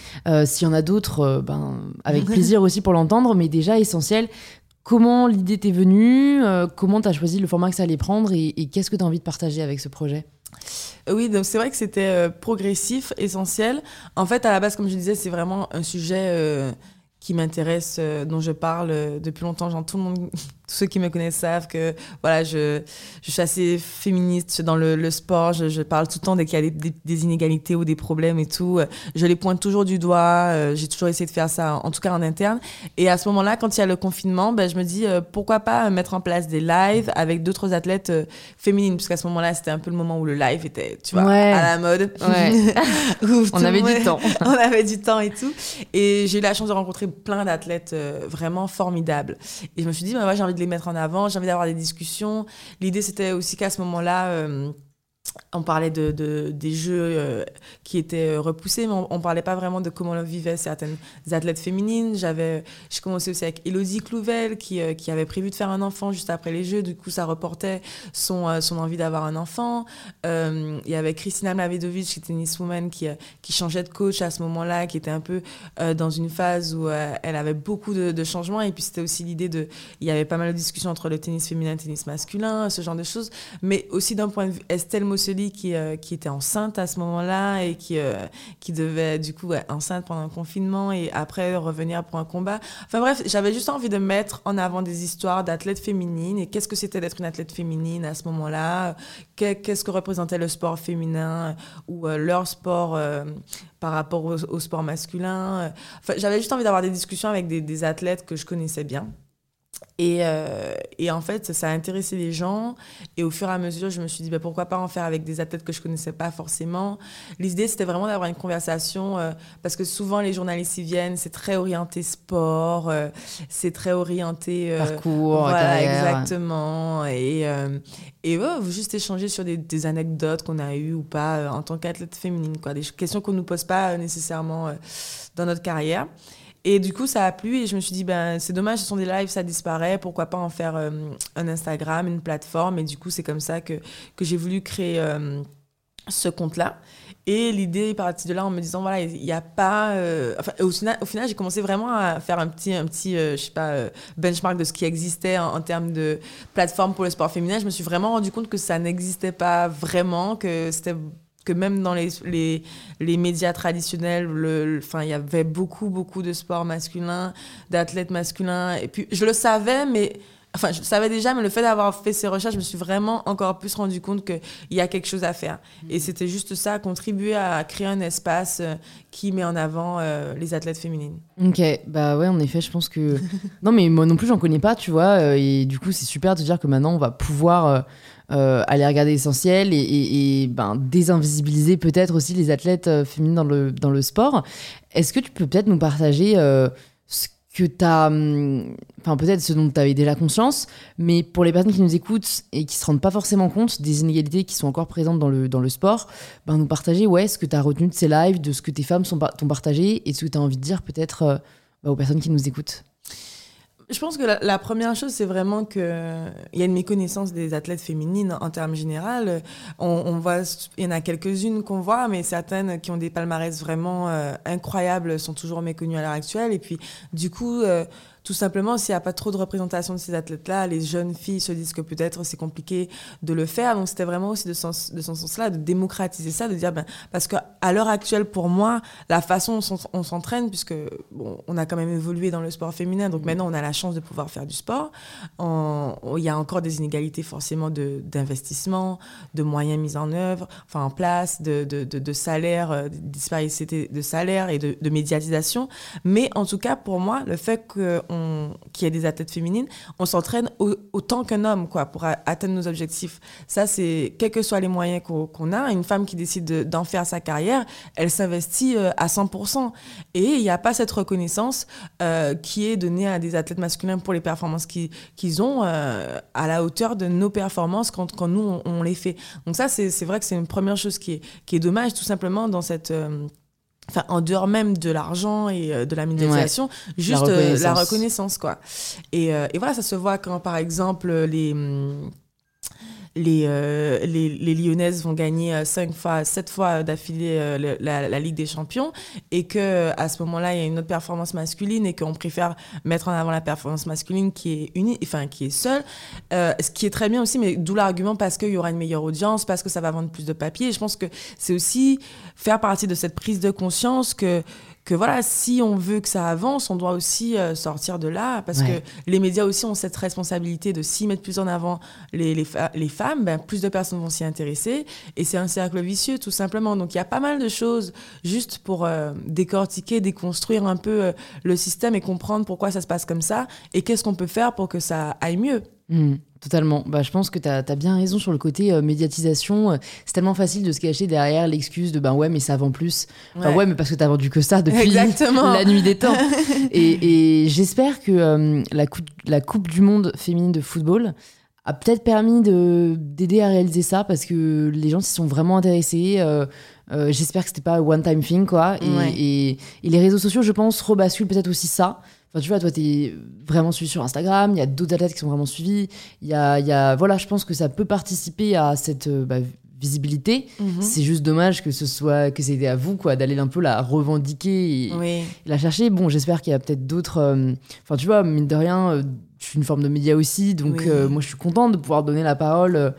S'il y en a d'autres, ben, avec plaisir aussi pour l'entendre. Mais déjà, Essentiel, comment l'idée t'est venue Comment tu as choisi le format que ça allait prendre Et, et qu'est-ce que tu as envie de partager avec ce projet? Oui, donc c'est vrai que c'était euh, progressif, essentiel. En fait, à la base, comme je disais, c'est vraiment un sujet euh, qui m'intéresse, euh, dont je parle depuis longtemps. Genre, tout le monde tous ceux qui me connaissent savent que voilà, je, je suis assez féministe dans le, le sport. Je, je, parle tout le temps dès qu'il y a des, des, inégalités ou des problèmes et tout. Je les pointe toujours du doigt. Euh, j'ai toujours essayé de faire ça, en tout cas en interne. Et à ce moment-là, quand il y a le confinement, ben, je me dis euh, pourquoi pas mettre en place des lives avec d'autres athlètes euh, féminines, parce qu'à ce moment-là, c'était un peu le moment où le live était, tu vois, à la mode. Ouais. on avait du temps. on avait du temps et tout. Et j'ai eu la chance de rencontrer plein d'athlètes vraiment formidables. Et je me suis dit, ben, moi, j'ai envie de les mettre en avant, j'ai envie d'avoir des discussions. L'idée, c'était aussi qu'à ce moment-là, euh, on parlait de, de des jeux euh, qui étaient euh, repoussés, mais on, ne parlait pas vraiment de comment vivaient certaines athlètes féminines. J'avais, j'ai commencé aussi avec Elodie Clouvel, qui, euh, qui avait prévu de faire un enfant juste après les Jeux. Du coup, ça reportait son, son envie d'avoir un enfant. Il y avait Christina Mlavedovic, qui était tenniswoman, qui, qui changeait de coach à ce moment-là, qui était un peu dans une phase où elle avait beaucoup de, de changements. Et puis, c'était aussi l'idée de... Il y avait pas mal de discussions entre le tennis féminin et le tennis masculin, ce genre de choses. Mais aussi d'un point de vue Estelle celui qui, euh, qui était enceinte à ce moment-là et qui, euh, qui devait du coup être enceinte pendant le confinement et après revenir pour un combat. Enfin bref, j'avais juste envie de mettre en avant des histoires d'athlètes féminines et qu'est-ce que c'était d'être une athlète féminine à ce moment-là, qu'est-ce que représentait le sport féminin ou euh, leur sport par rapport au, sport masculin? Enfin, j'avais juste envie d'avoir des discussions avec des athlètes que je connaissais bien. Et, euh, et, en fait, ça a intéressé les gens. Et au fur et à mesure, je me suis dit, bah, pourquoi pas en faire avec des athlètes que je connaissais pas forcément. L'idée, c'était vraiment d'avoir une conversation, euh, parce que souvent, les journalistes y viennent, c'est très orienté sport, euh, c'est très orienté... Parcours, voilà, exactement. Et, et ouais, juste échanger sur des, des anecdotes qu'on a eues ou pas en tant qu'athlète féminine, quoi. Des questions qu'on nous pose pas nécessairement dans notre carrière. Et du coup, ça a plu et je me suis dit, ben, c'est dommage, ce sont des lives, ça disparaît, pourquoi pas en faire euh, un Instagram, une plateforme? Et du coup, c'est comme ça que, que j'ai voulu créer euh, ce compte-là. Et l'idée est partie de là en me disant, voilà, il n'y a pas... Euh, au final, au final j'ai commencé vraiment à faire un petit, un petit je sais pas, benchmark de ce qui existait en, en, termes de plateforme pour le sport féminin. Je me suis vraiment rendu compte que ça n'existait pas vraiment, que c'était que même dans les, les, les médias traditionnels, le, il y avait beaucoup, beaucoup de sports masculins, d'athlètes masculins. Et puis, je le savais, mais. Enfin, je le savais déjà, mais le fait d'avoir fait ces recherches, je me suis vraiment encore plus rendu compte qu'il y a quelque chose à faire. Et c'était juste ça, contribuer à créer un espace euh, qui met en avant euh, les athlètes féminines. Ok, bah ouais, en effet, je pense que. non, mais moi non plus, j'en connais pas, tu vois. Euh, et du coup, c'est super de dire que maintenant, on va pouvoir. Euh, aller regarder l'essentiel et, ben, désinvisibiliser peut-être aussi les athlètes euh, féminines dans le, dans le sport. Est-ce que tu peux peut-être nous partager euh, ce que tu as, hum, enfin peut-être ce dont tu avais déjà conscience, mais pour les personnes qui nous écoutent et qui se rendent pas forcément compte des inégalités qui sont encore présentes dans le, dans le sport, ben, nous partager ouais, ce que tu as retenu de ces lives, de ce que tes femmes t'ont partagé et ce que tu as envie de dire peut-être euh, ben, aux personnes qui nous écoutent. Je pense que la, première chose, c'est vraiment qu'il y a une méconnaissance des athlètes féminines en termes général. On, on voit, il y en a quelques-unes qu'on voit, mais certaines qui ont des palmarès vraiment euh, incroyables sont toujours méconnues à l'heure actuelle. Et puis, du coup, euh, tout simplement, s'il n'y a pas trop de représentation de ces athlètes-là, les jeunes filles se disent que peut-être c'est compliqué de le faire. Donc, c'était vraiment aussi de, sens, de ce sens-là, de démocratiser ça, de dire, ben, parce qu'à l'heure actuelle, pour moi, la façon dont on s'entraîne, puisque bon, on a quand même évolué dans le sport féminin, donc maintenant on a la chance de pouvoir faire du sport. Il y a encore des inégalités forcément d'investissement, de, de, moyens mis en œuvre, enfin en place, de, de, de, salaire, euh, disparité de salaire et de, de médiatisation. Mais en tout cas, pour moi, le fait qu'on qu'il y ait des athlètes féminines, on s'entraîne autant qu'un homme quoi, pour atteindre nos objectifs. Ça, c'est quels que soient les moyens qu'on qu a, une femme qui décide d'en de, faire sa carrière, elle s'investit euh, à 100%. Et il n'y a pas cette reconnaissance euh, qui est donnée à des athlètes masculins pour les performances qu'ils qu ont euh, à la hauteur de nos performances quand, nous, on, les fait. Donc ça, c'est vrai que c'est une première chose qui est, qui est dommage, tout simplement, dans cette... Enfin en dehors même de l'argent et euh, de la médiatisation, ouais. juste la reconnaissance. Euh, la reconnaissance, quoi. Et, euh, et, voilà, ça se voit quand par exemple les hum, les, euh, les, les, Lyonnaises vont gagner 5 fois, 7 fois d'affilée euh, la, Ligue des Champions et que à ce moment-là, il y a une autre performance masculine et qu'on préfère mettre en avant la performance masculine qui est unie, enfin qui est seule, euh, ce qui est très bien aussi, mais d'où l'argument parce qu'il y aura une meilleure audience, parce que ça va vendre plus de papier. Je pense que c'est aussi faire partie de cette prise de conscience que que voilà, si on veut que ça avance, on doit aussi euh, sortir de là, parce ouais. que les médias aussi ont cette responsabilité de s'y mettre plus en avant les, les, les femmes, ben, plus de personnes vont s'y intéresser, et c'est un cercle vicieux, tout simplement. Donc il y a pas mal de choses juste pour euh, décortiquer, déconstruire un peu euh, le système et comprendre pourquoi ça se passe comme ça, et qu'est-ce qu'on peut faire pour que ça aille mieux. Mmh. Totalement. Bah, je pense que tu as, as, bien raison sur le côté euh, médiatisation. C'est tellement facile de se cacher derrière l'excuse de ben ouais, mais ça vend plus. Ouais. ouais, mais parce que tu as vendu que ça depuis Exactement. la nuit des temps. et, et j'espère que euh, la, coupe, la Coupe du Monde féminine de football a peut-être permis d'aider à réaliser ça parce que les gens s'y sont vraiment intéressés. Euh, euh, J'espère que c'était pas one time thing, quoi. Et, ouais. et, et, les réseaux sociaux, je pense, rebasculent peut-être aussi ça. Enfin, tu vois, toi, t'es vraiment suivi sur Instagram, il y a d'autres athlètes qui sont vraiment suivis. Il y a, y a, voilà, je pense que ça peut participer à cette bah, visibilité. Mm -hmm. C'est juste dommage que ce soit, que c'était à vous, quoi, d'aller un peu la revendiquer et, oui. et la chercher. Bon, j'espère qu'il y a peut-être d'autres. Euh, enfin, tu vois, mine de rien, euh, je suis une forme de média aussi, donc oui. euh, moi, je suis contente de pouvoir donner la parole euh,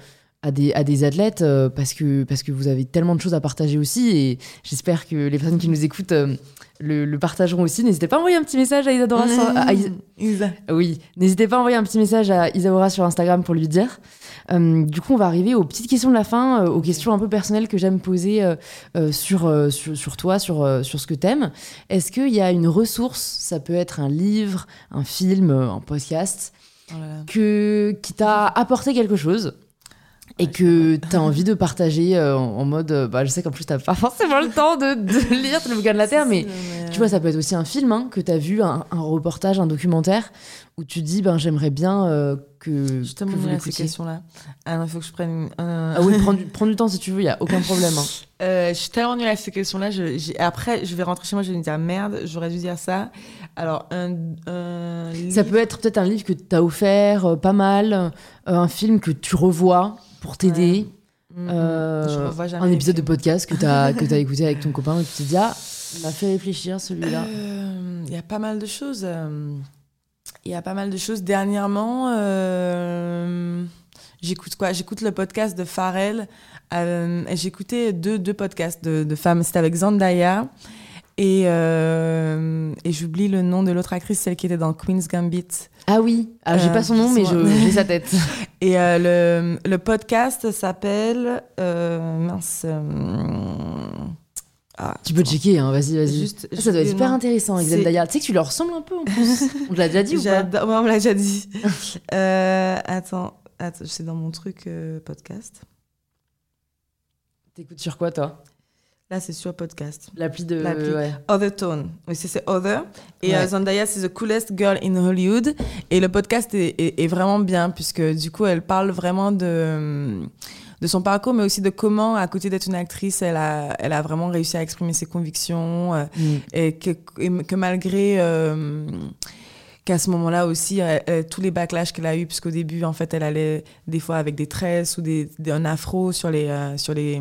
à des, à des athlètes euh, parce, que, parce que vous avez tellement de choses à partager aussi et j'espère que les personnes qui nous écoutent euh, le, le, partageront aussi. N'hésitez pas à envoyer un petit message à Isadora. Mmh, sur, à Is Isa. Oui, n'hésitez pas à envoyer un petit message à Isadora sur Instagram pour lui dire. Euh, du coup, on va arriver aux petites questions de la fin, euh, aux questions un peu personnelles que j'aime poser euh, sur, sur, sur, toi, sur, sur ce que t'aimes. Est-ce qu'il y a une ressource, ça peut être un livre, un film, un podcast, Oh que, qui t'a apporté quelque chose? Et que tu as envie de partager euh, en, mode. euh, Bah, je sais qu'en plus, tu pas forcément le temps de, de lire le bouquin de la Terre, mais tu vois, ça peut être aussi un film hein, que tu as vu, un, un reportage, un documentaire, où tu dis ben, j'aimerais bien euh, que, Je te que vous ces questions-là. Ah non, il faut que je prenne. Ah oui, prends du, prends du temps si tu veux, il y a aucun problème. hein. Euh, je suis tellement nulle à ces questions-là. Après, je vais rentrer chez moi, je vais me dire merde, j'aurais dû dire ça. Alors, un. un Ça livre- peut être peut-être un livre que tu as offert, pas mal, un film que tu revois pour t'aider. Mm, mm. Euh, un épisode de podcast que tu as, que as écouté avec ton copain et tu te dis Ah, il m'a fait réfléchir celui-là. Euh, Il y a pas mal de choses. euh, Il y a pas mal de choses. Dernièrement, euh, j'écoute quoi? J'écoute le podcast de Pharrell. euh, J'écoutais deux, deux podcasts de, de femmes. C'était avec Zendaya. Et, euh, et j'oublie le nom de l'autre actrice, celle qui était dans Queen's Gambit. Ah oui, ah, j'ai Euh, pas son nom, mais j'ai sa tête. Et euh, le, le podcast s'appelle. euh, mince. ah, Tu peux checker, hein, vas-y, vas-y. Juste, Ah, ça doit être hyper intéressant C'est- Zendaya. Tu sais que tu leur ressembles un peu en plus. On te l'a déjà dit ou pas ouais, on me l'a déjà dit. Attends, attends, c'est dans mon truc podcast. T'écoutes sur quoi toi? Là, c'est sur podcast. L'appli de. Ouais. Other Tone. Oui, c'est Other. Et Ouais. euh, Zendaya, c'est The Coolest Girl in Hollywood. Et le podcast est, est- est vraiment bien, puisque du coup, elle parle vraiment de, de son parcours, mais aussi de comment, à côté d'être une actrice, elle a, elle a vraiment réussi à exprimer ses convictions. euh, Mm. et que, et que malgré euh, qu'à ce moment-là aussi, tous les backlash qu'elle a eu, puisqu'au début, en fait, elle allait des fois avec des tresses ou des, des- un afro sur les, euh, sur les,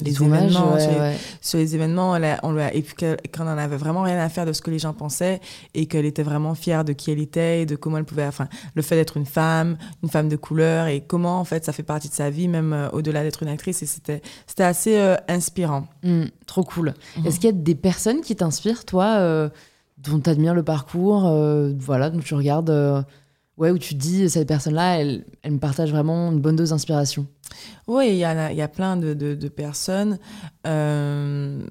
les événements, ouais, sur, les, ouais. sur les événements, on lui a- et puis qu'on en avait vraiment rien à faire de ce que les gens pensaient et qu'elle était vraiment fière de qui elle était et de comment elle pouvait, enfin, le fait d'être une femme, une femme de couleur et comment, en fait, ça fait partie de sa vie, même euh, au-delà d'être une actrice. Et c'était, c'était assez euh, inspirant. Mm, trop cool. Mhm. Est-ce qu'il y a des personnes qui t'inspirent, toi, euh, dont tu admires le parcours, voilà, dont tu regardes, ouais, où tu dis, cette personne-là, elle, me partage vraiment une bonne dose d'inspiration Oui, il y, a- a plein de, personnes. Euh,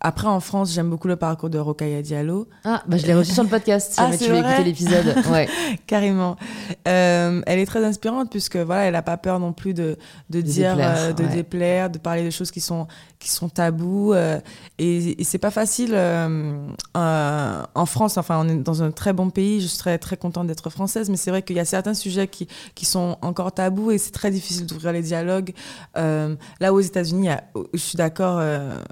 Après, en France, j'aime beaucoup le parcours de Rokhaya Diallo. Ah, bah je l'ai reçu sur le podcast, si Ah, tu veux écouter l'épisode. Ouais. Carrément. Euh, elle est très inspirante puisque voilà, elle n'a pas peur non plus de, de, De dire, déplaire, euh, de ouais. déplaire, de parler de choses qui sont, qui sont tabous. euh, et et c'est pas facile en France. Enfin, on est dans un très bon pays. Je serais très contente d'être française, mais c'est vrai qu'il y a certains sujets qui, qui sont encore tabous et c'est très difficile d'ouvrir les dialogues. Là, aux États-Unis, a- je suis d'accord.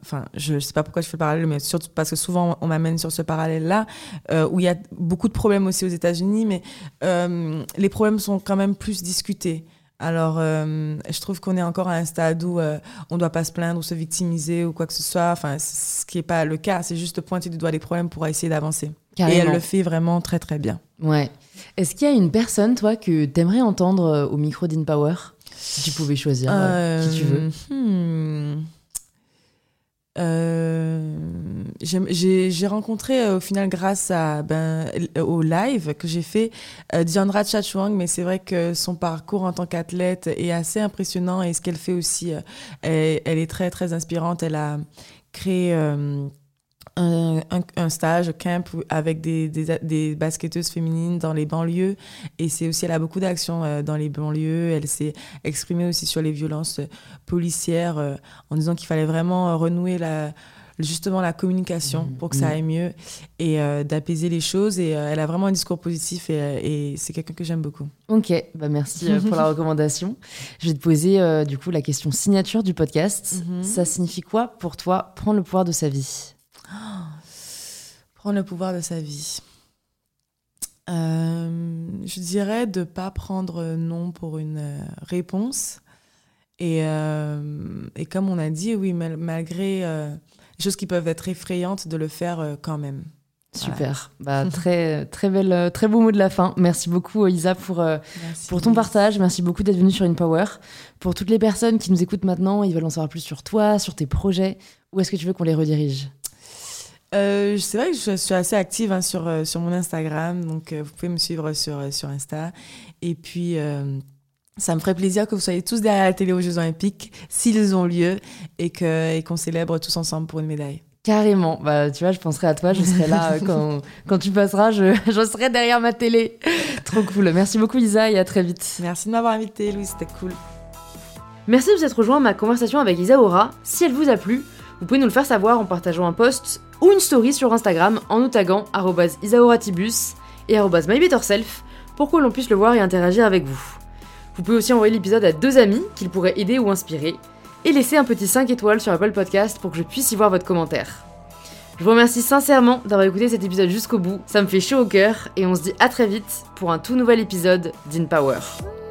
Enfin, je sais pas pourquoi je fais le parallèle, mais surtout parce que souvent on m'amène sur ce parallèle-là, euh, où il y a beaucoup de problèmes aussi aux États-Unis, mais euh, les problèmes sont quand même plus discutés. Alors, euh, je trouve qu'on est encore à un stade où euh, on ne doit pas se plaindre ou se victimiser ou quoi que ce soit. Enfin, ce qui n'est pas le cas, c'est juste pointer du doigt les problèmes pour essayer d'avancer. Et elle le fait vraiment très très bien. Ouais. Est-ce qu'il y a une personne, toi, que t'aimerais entendre au micro d'InPower? Si tu pouvais choisir euh, qui tu veux. hmm. Euh, j'ai rencontré euh, au final grâce ben, au live que j'ai fait euh, Diandra Chachwang, mais c'est vrai que son parcours en tant qu'athlète est assez impressionnant et ce qu'elle fait aussi, euh, elle, est très très inspirante. Elle a créé un, un- un stage camp avec des, des, des basketteuses féminines dans les banlieues et c'est aussi elle a beaucoup d'actions euh, dans les banlieues. Elle s'est exprimée aussi sur les violences euh, policières euh, en disant qu'il fallait vraiment renouer la justement la communication Mhm. pour que ça Mhm. aille mieux et d'apaiser les choses et elle a vraiment un discours positif et, et c'est quelqu'un que j'aime beaucoup. Ok, bah merci pour la recommandation. Je vais te poser du coup la question signature du podcast. Mhm. Ça signifie quoi pour toi prendre le pouvoir de sa vie? Prendre le pouvoir de sa vie. Euh, je dirais de pas prendre non pour une euh, réponse. Et, euh, et comme on a dit, oui, mal- malgré euh, les choses qui peuvent être effrayantes, de le faire quand même. Super. Bah, très, très, belle, très beau mot de la fin. Merci beaucoup, Isa, pour, Merci. pour ton partage. Merci beaucoup d'être venue sur InPower. Pour toutes les personnes qui nous écoutent maintenant, ils veulent en savoir plus sur toi, sur tes projets. Où est-ce que tu veux qu'on les redirige? Euh, c'est vrai que je suis assez active hein, sur, euh, sur mon Instagram, donc euh, vous pouvez me suivre sur, sur Insta. Et puis, euh, ça me ferait plaisir que vous soyez tous derrière la télé aux Jeux Olympiques, s'ils ont lieu, et que- et qu'on célèbre tous ensemble pour une médaille. Carrément. Bah, tu vois, je penserai à toi, je serai là euh, quand, quand tu passeras, je, je serai derrière ma télé. Trop cool. Merci beaucoup, Isa, et à très vite. Merci de m'avoir invité, Louis, c'était cool. Merci de vous être rejoint à ma conversation avec Isaora. Si elle vous a plu, vous pouvez nous le faire savoir en partageant un post ou une story sur Instagram en nous taguant isaoratibus et mybetterself pour que l'on puisse le voir et interagir avec vous. Vous pouvez aussi envoyer l'épisode à deux amis qu'il pourrait aider ou inspirer et laisser un petit 5 étoiles sur Apple Podcast pour que je puisse y voir votre commentaire. Je vous remercie sincèrement d'avoir écouté cet épisode jusqu'au bout, ça me fait chaud au cœur et on se dit à très vite pour un tout nouvel épisode d'InPower. Power.